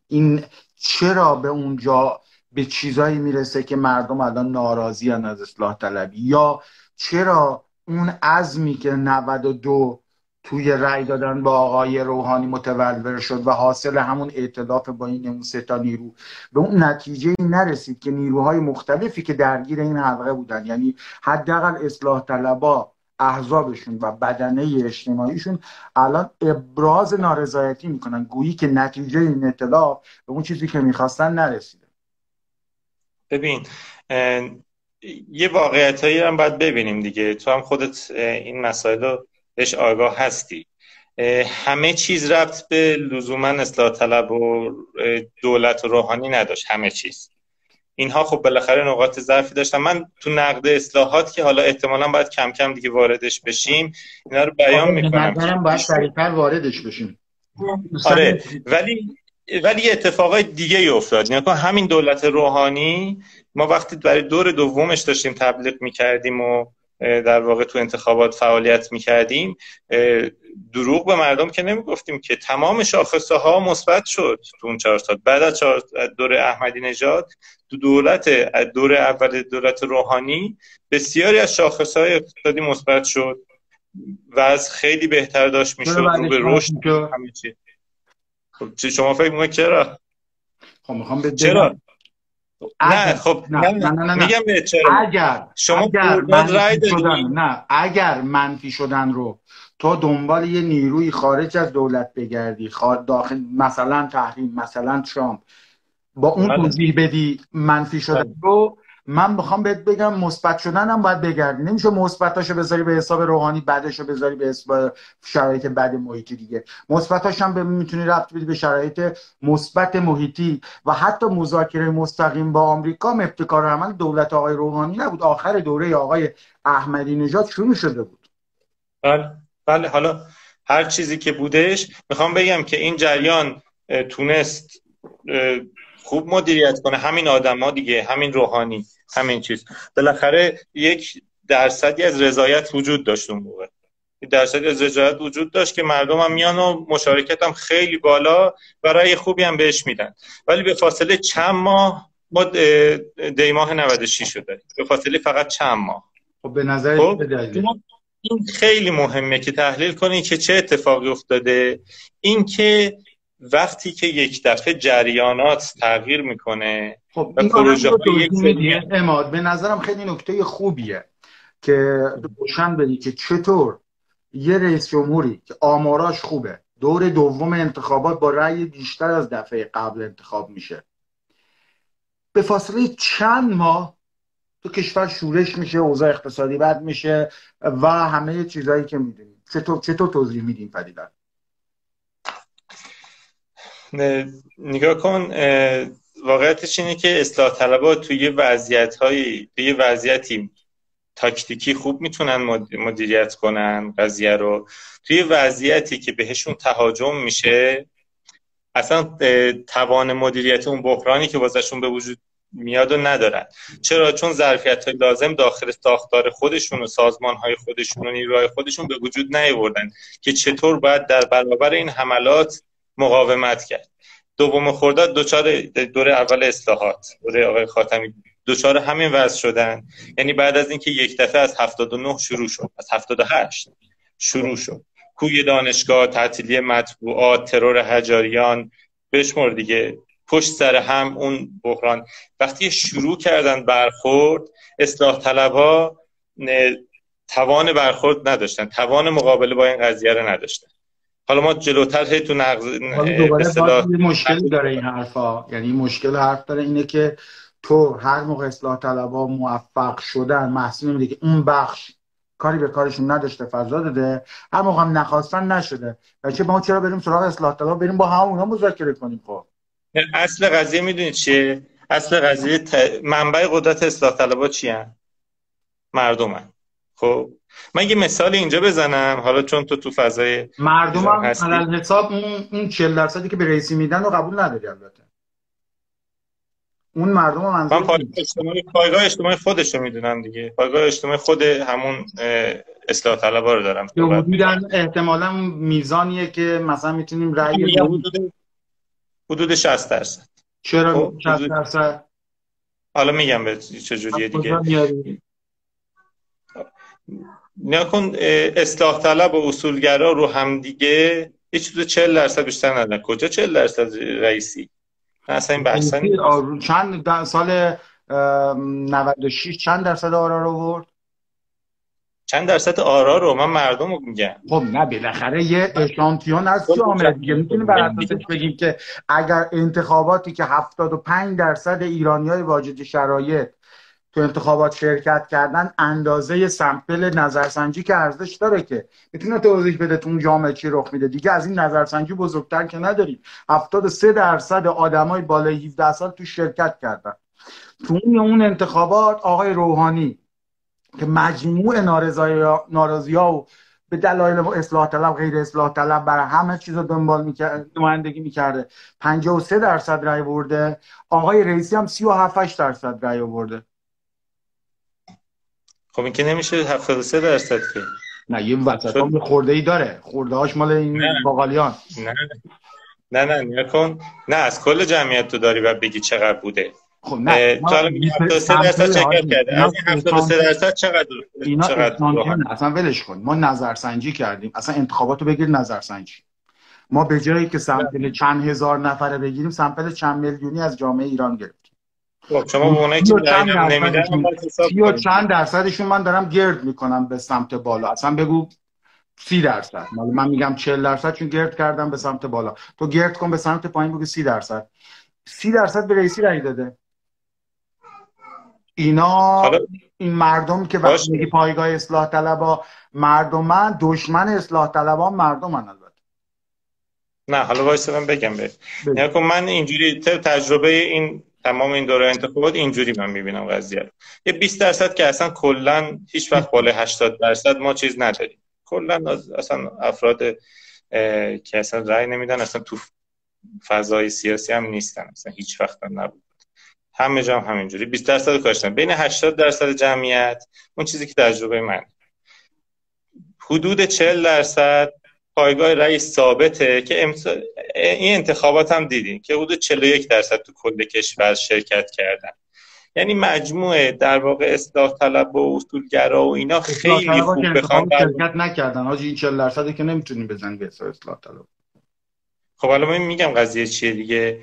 این چرا به اونجا به چیزایی می‌رسه که مردم الان ناراضی از اصلاح طلبی؟ یا چرا اون عزمی که 92 توی رأی دادن با آقای روحانی متولور شد و حاصل همون ائتلاف با این اون سه تا نیرو به اون نتیجه نرسید که نیروهای مختلفی که درگیر این حلقه بودن یعنی حداقل اصلاح طلبا احزابشون و بدنه اجتماعیشون الان ابراز نارضایتی می‌کنن. گویی که نتیجه این اطلاع به اون چیزی که می‌خواستن نرسیده. ببین یه واقعیت هایی هم باید ببینیم دیگه. تو هم خودت این مسائل رو بهش آگاه هستی. همه چیز ربط به لزوما اصلاح طلب و دولت و روحانی نداشت. همه چیز. اینها خب بالاخره نقاط ضعفی داشتن. من تو نقد اصلاحات که حالا احتمالا باید کم کم دیگه واردش بشیم اینا رو بیان می‌کنم. باید سریعتر واردش بشیم. آره ولی ولی اتفاقای دیگه ای افتاد. یعنی همین دولت روحانی ما وقتی برای دور دومش داشتیم تبلیغ می‌کردیم و در واقع تو انتخابات فعالیت می‌کردیم. دروغ به مردم که نمی‌گفتیم که تمام شاخصه ها مثبت شد تو اون چهار سال. بعد از دور احمدی نژاد تو دولت دور اول دولت روحانی بسیاری از شاخص های اقتصادی مثبت شد و از خیلی بهتر داشت می‌شد. رو به رشد خب شما فکر می‌کنید چرا؟ خب می‌خوام چرا؟ نه خب نه, نه, نه, نه, میگم چرا اگر شما اگر منفی شدن نه اگر منفی شدن رو تو دنبال یه نیروی خارج از دولت بگردی داخل مثلا تحریم مثلا شام با اون بله. توضیح بدی منفی شدن. رو من بخوام بهت بگم مثبت شدن هم باید بگردی نمیشه مثبتاشو بذاری به حساب روحانی بعدشو بذاری به حساب شرایط بد محیطی دیگه. مثبتاش هم می‌تونی ربط بدی به شرایط مثبت محیطی و حتی مذاکره مستقیم با آمریکا ابتکار عمل دولت آقای روحانی نبود. آخر دوره آقای احمدی نژاد شروع شده بود. بله بله. حالا هر چیزی که بودش می‌خوام بگم که این جریان تونست خوب مدیریت کنه. همین آدما دیگه همین روحانی همین چیز. بالاخره یک درصدی از رضایت وجود داشت اون موقع. درصدی از رضایت وجود داشت که مردم هم میان و مشارکت هم خیلی بالا برای خوبی هم بهش میدن. ولی به فاصله چند ماه ما دی ماه 96 شده به فاصله فقط چند ماه. خب به نظر خب؟ این خیلی مهمه که تحلیل کنی که چه اتفاقی افتاده. اینکه وقتی که یک دفعه جریانات تغییر می‌کنه خب و پروژه یک اماد به نظرم خیلی نکته خوبیه که روشن بدی که چطور یه رئیس جمهوری که آماراش خوبه دور دوم انتخابات با رأی بیشتر از دفعه قبل انتخاب میشه. به فاصله چند ماه تو کشور شورش میشه اوضاع اقتصادی بد میشه و همه چیزهایی که می‌دونیم. چطور چطور توضیح میدیم پدیدن نگاه کن واقعیتش اینه که اصلاح طلبها توی وضعیت های توی وضعیتی تاکتیکی خوب می‌تونن مدیریت کنن قضیه رو. توی وضعیتی که بهشون تهاجم میشه اصلا توان مدیریت اون بحرانی که واسهشون به وجود میاد و ندارن. چرا؟ چون ظرفیت های لازم داخل ساختار خودشون و سازمان های خودشون و نیروهای خودشون به وجود نیاوردن که چطور باید در برابر این حملات مقاومت کرد. دوم خرداد دوچار دور اول اصلاحات دوره آقای خاتمی. دوچار همین وضع شدن. یعنی بعد از اینکه یک دفعه از 79 شروع شد از 78 شروع شد. کوی دانشگاه تعطیلی مطبوعات ترور هجاریان بشمر دیگه. پشت سر هم اون بحران. وقتی شروع کردن برخورد اصلاح طلب ها توان برخورد نداشتن. توان مقابله با این قضیه رو نداشتن. حالا ما جلوتر هی تو نقض مشکل داره این حرفا. یعنی مشکل حرف داره اینه که تو هر موقع اصلاح طلبها موفق شدن محصول میده که اون بخش کاری به کارشون نداشته فضا داده هر موقع هم نخواستن نشده. چه ما چرا بریم سراغ اصلاح طلب؟ بریم با هم اونا مذاکره کنیم خب. اصل قضیه می‌دونید چیه؟ اصل قضیه ت... منبع قدرت اصلاح طلبها چی مردمن. خب من یه مثال اینجا بزنم. حالا چون تو تو فضای مردم هم حساب اون اون 40 درصدی که به رئیسی میدن رو قبول نداری البته. اون مردم هم من پایگاه اجتماعی پایگاه اجتماعی خودش رو می‌دونم دیگه. پایگاه اجتماعی خود همون اصلاح طلبا رو دارم میدن احتمالا میزانیه که مثلا می‌تونیم رأی حدود حدود 60 درصد. چرا 60 خب، درصد؟ حالا میگم به چه جوریه دیگه. نکن اصلاح طلب و اصولگرا رو همدیگه هیچ چیز 40 درصد بیشتر ندارن. کجا 40 درصد رئیسی؟ اصلا این بحثا چند سال 96 چند درصد آرا رو برد چند درصد آرا رو؟ من مردم رو میگم. خب نه بالاخره یه اشانتیون از جامعه دیگه. می‌تونیم بر اساسش بگیم که اگر انتخاباتی که 75 درصد ایرانی های واجد شرایط تو انتخابات شرکت کردن اندازه سمپل نظرسنجی که ارزش داره که می‌تونه توضیح بده تو اون جامعه چی رخ میده. دیگه از این نظرسنجی بزرگتر که نداریم. 73 درصد آدمای بالای 17 سال تو شرکت کردن. تو اون انتخابات آقای روحانی که مجموع نارضایی ها و به دلایل اصلاح طلب غیر اصلاح طلب برای همه چیز رو دنبال می‌کرد نمایندگی می‌کرده. 53 درصد رای برده آقای رئیسی هم 37 درصد رای برده خب این که نمیشه 73 درصد که. نه یه وسط هم خورده ای داره. خورده هاش مال این باقالیان. نه نه. نه نه کن نه از کل جمعیت تو داری و بگی چقدر بوده. خب نه. تو الان 73 درصد چقدر کرده؟ از این 73 درصد چقدر اینا چقدر اصلا ولش کن. ما نظرسنجی کردیم. اصلا انتخاباتو بگیر نظرسنجی. ما به جایی که سمپل چند هزار نفره بگیریم سمپل چند میلیونی از جامعه ایران گرفتیم. خب شما اونایی که و چند درصدشون من دارم گرد می‌کنم به سمت بالا. اصلا بگو سی درصد. من میگم چل درصد چون گرد کردم به سمت بالا. تو گرد کن به سمت پایین بگو سی درصد. سی درصد به رئیسی رای داده. اینا این مردم که وقتی میگی پایگاه اصلاح طلبا مردم دشمن اصلاح طلبا مردم البته. نه حالا وایسا من بگم به من اینجوری تجربه این تمام این دوره انتخابات اینجوری من می‌بینم قضیه رو یه 20 درصد که اصلا کلا هیچ وقت بالای 80 درصد ما چیز نداریم. کلا اصلا افراد که اصلا رأی نمیدن اصلا تو فضای سیاسی هم نیستن. اصلا هیچ وقت هم نبود. همه جا هم همینجوری. 20 درصد کاشتن بین 80 درصد جمعیت اون چیزی که تجربه من. حدود 40 درصد پایگاه رئیس ثابته که این انتخابات هم دیدیم که حدود 41 درصد تو کل کشور شرکت کردن. یعنی مجموعه در واقع اصلاح طلب و اصولگرا و اینا خیلی خوب بخوان شرکت نکردن. حاجی این 40 درصدی که نمی‌تونیم بزنیم به اصلاح طلب. خب حالا من میگم قضیه چیه دیگه.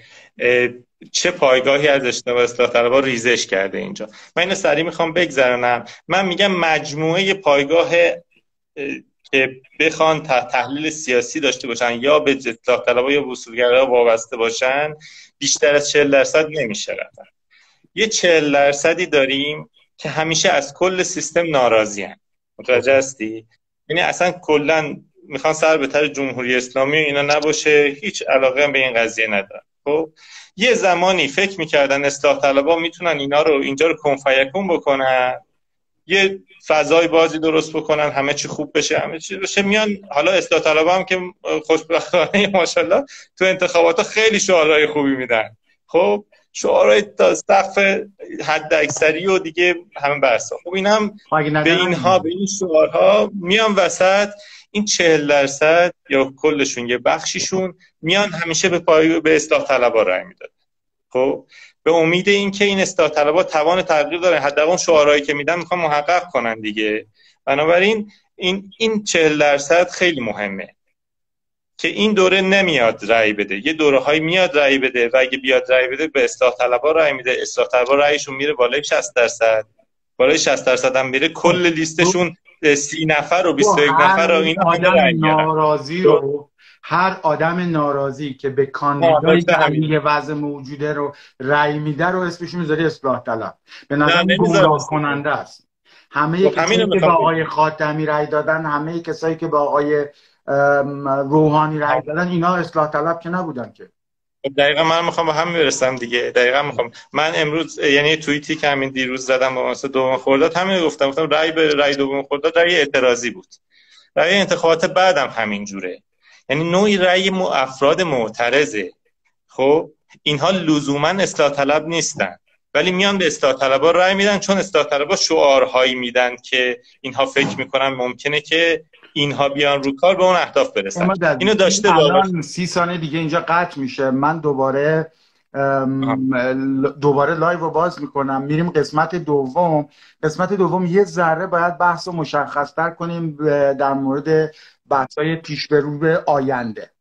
چه پایگاهی از اشتباه اصلاح طلبها ریزش کرده اینجا؟ من اینو سریع می‌خوام بگذرنم من میگم مجموعه پایگاه که بخوان تحلیل سیاسی داشته باشن یا به اصلاح طلبها یا وصولگرا وابسته باشن بیشتر از 40 درصد نمیشه رفتن یه 40 درصدی داریم که همیشه از کل سیستم ناراضی هن. متوجه هستی؟ یعنی اصلا کلا می‌خوان سر به تر جمهوری اسلامی اینا نباشه هیچ علاقه به این قضیه ندارن. خب یه زمانی فکر می‌کردن اصلاح طلبا می‌تونن اینا رو اینجا رو کنفیکون بکنن. یه فضای بازی درست بکنن همه چی خوب بشه همه چی بشه. میان حالا اصلاح طلبا هم که خوشبختانه ماشاءالله تو انتخابات خیلی شعارهای خوبی میدن. خب شعارهای تا سقف حد اکثری و دیگه همه برسا خب این هم به اینها به این شعارها میان وسط این چهل درصد یا کلشون یه بخشیشون میان همیشه به پای به اصلاح طلبا رای می‌داد خب به امید اینکه این اصلاح توان تغییر دارن حداقل شعارهایی که میدن می‌خوان محقق کنن دیگه. بنابراین این این 40 درصد خیلی مهمه که این دوره نمیاد رأی بده. یه دوره های میاد رأی بده و اگه بیاد رأی بده به اصلاح طلبا رأی میده. اصلاح طلبا رأیشون میره بالای 60 درصد. بالای 60 درصد هم میره. کل لیستشون سی نفر و 21 نفر رو این آدم ناراضی رو هر آدم ناراضی که به کاندیدایی که یه وضع موجوده رو رأی میده رو اسمش می‌ذاری اصلاح طلب. به نظر گمراه کننده است. همه خب کسایی که به آقای خاتمی رأی دادن همه کسایی که به آقای روحانی رأی دادن اینا اصلاح طلب که نبودن که. خب دقیقا من می‌خوام به هم برسم دیگه. دقیقا می‌خوام. من امروز یعنی توییتی که همین دیروز زدم با مثلا دوم خرداد همین گفتم. گفتم رأی به رأی دوم خرداد رأی اعتراضی بود. رأی انتخابات بعدم همین جوره. یعنی نوعی رأی افراد معترضه. خب؟ اینها لزوما اصلاح طلب نیستن. ولی میان به اصلاح طلبا رأی میدن چون اصلاح طلبا شعارهایی میدن که اینها فکر می‌کنن ممکنه که اینها بیان رو کار به اون اهداف برسن. اینو داشته الان سی ثانیه دیگه اینجا قطع میشه. من دوباره دوباره لایو رو باز می‌کنم. میریم قسمت دوم. قسمت دوم یه ذره باید بحث رو مشخصتر کنیم در مورد بحث پیش به آینده.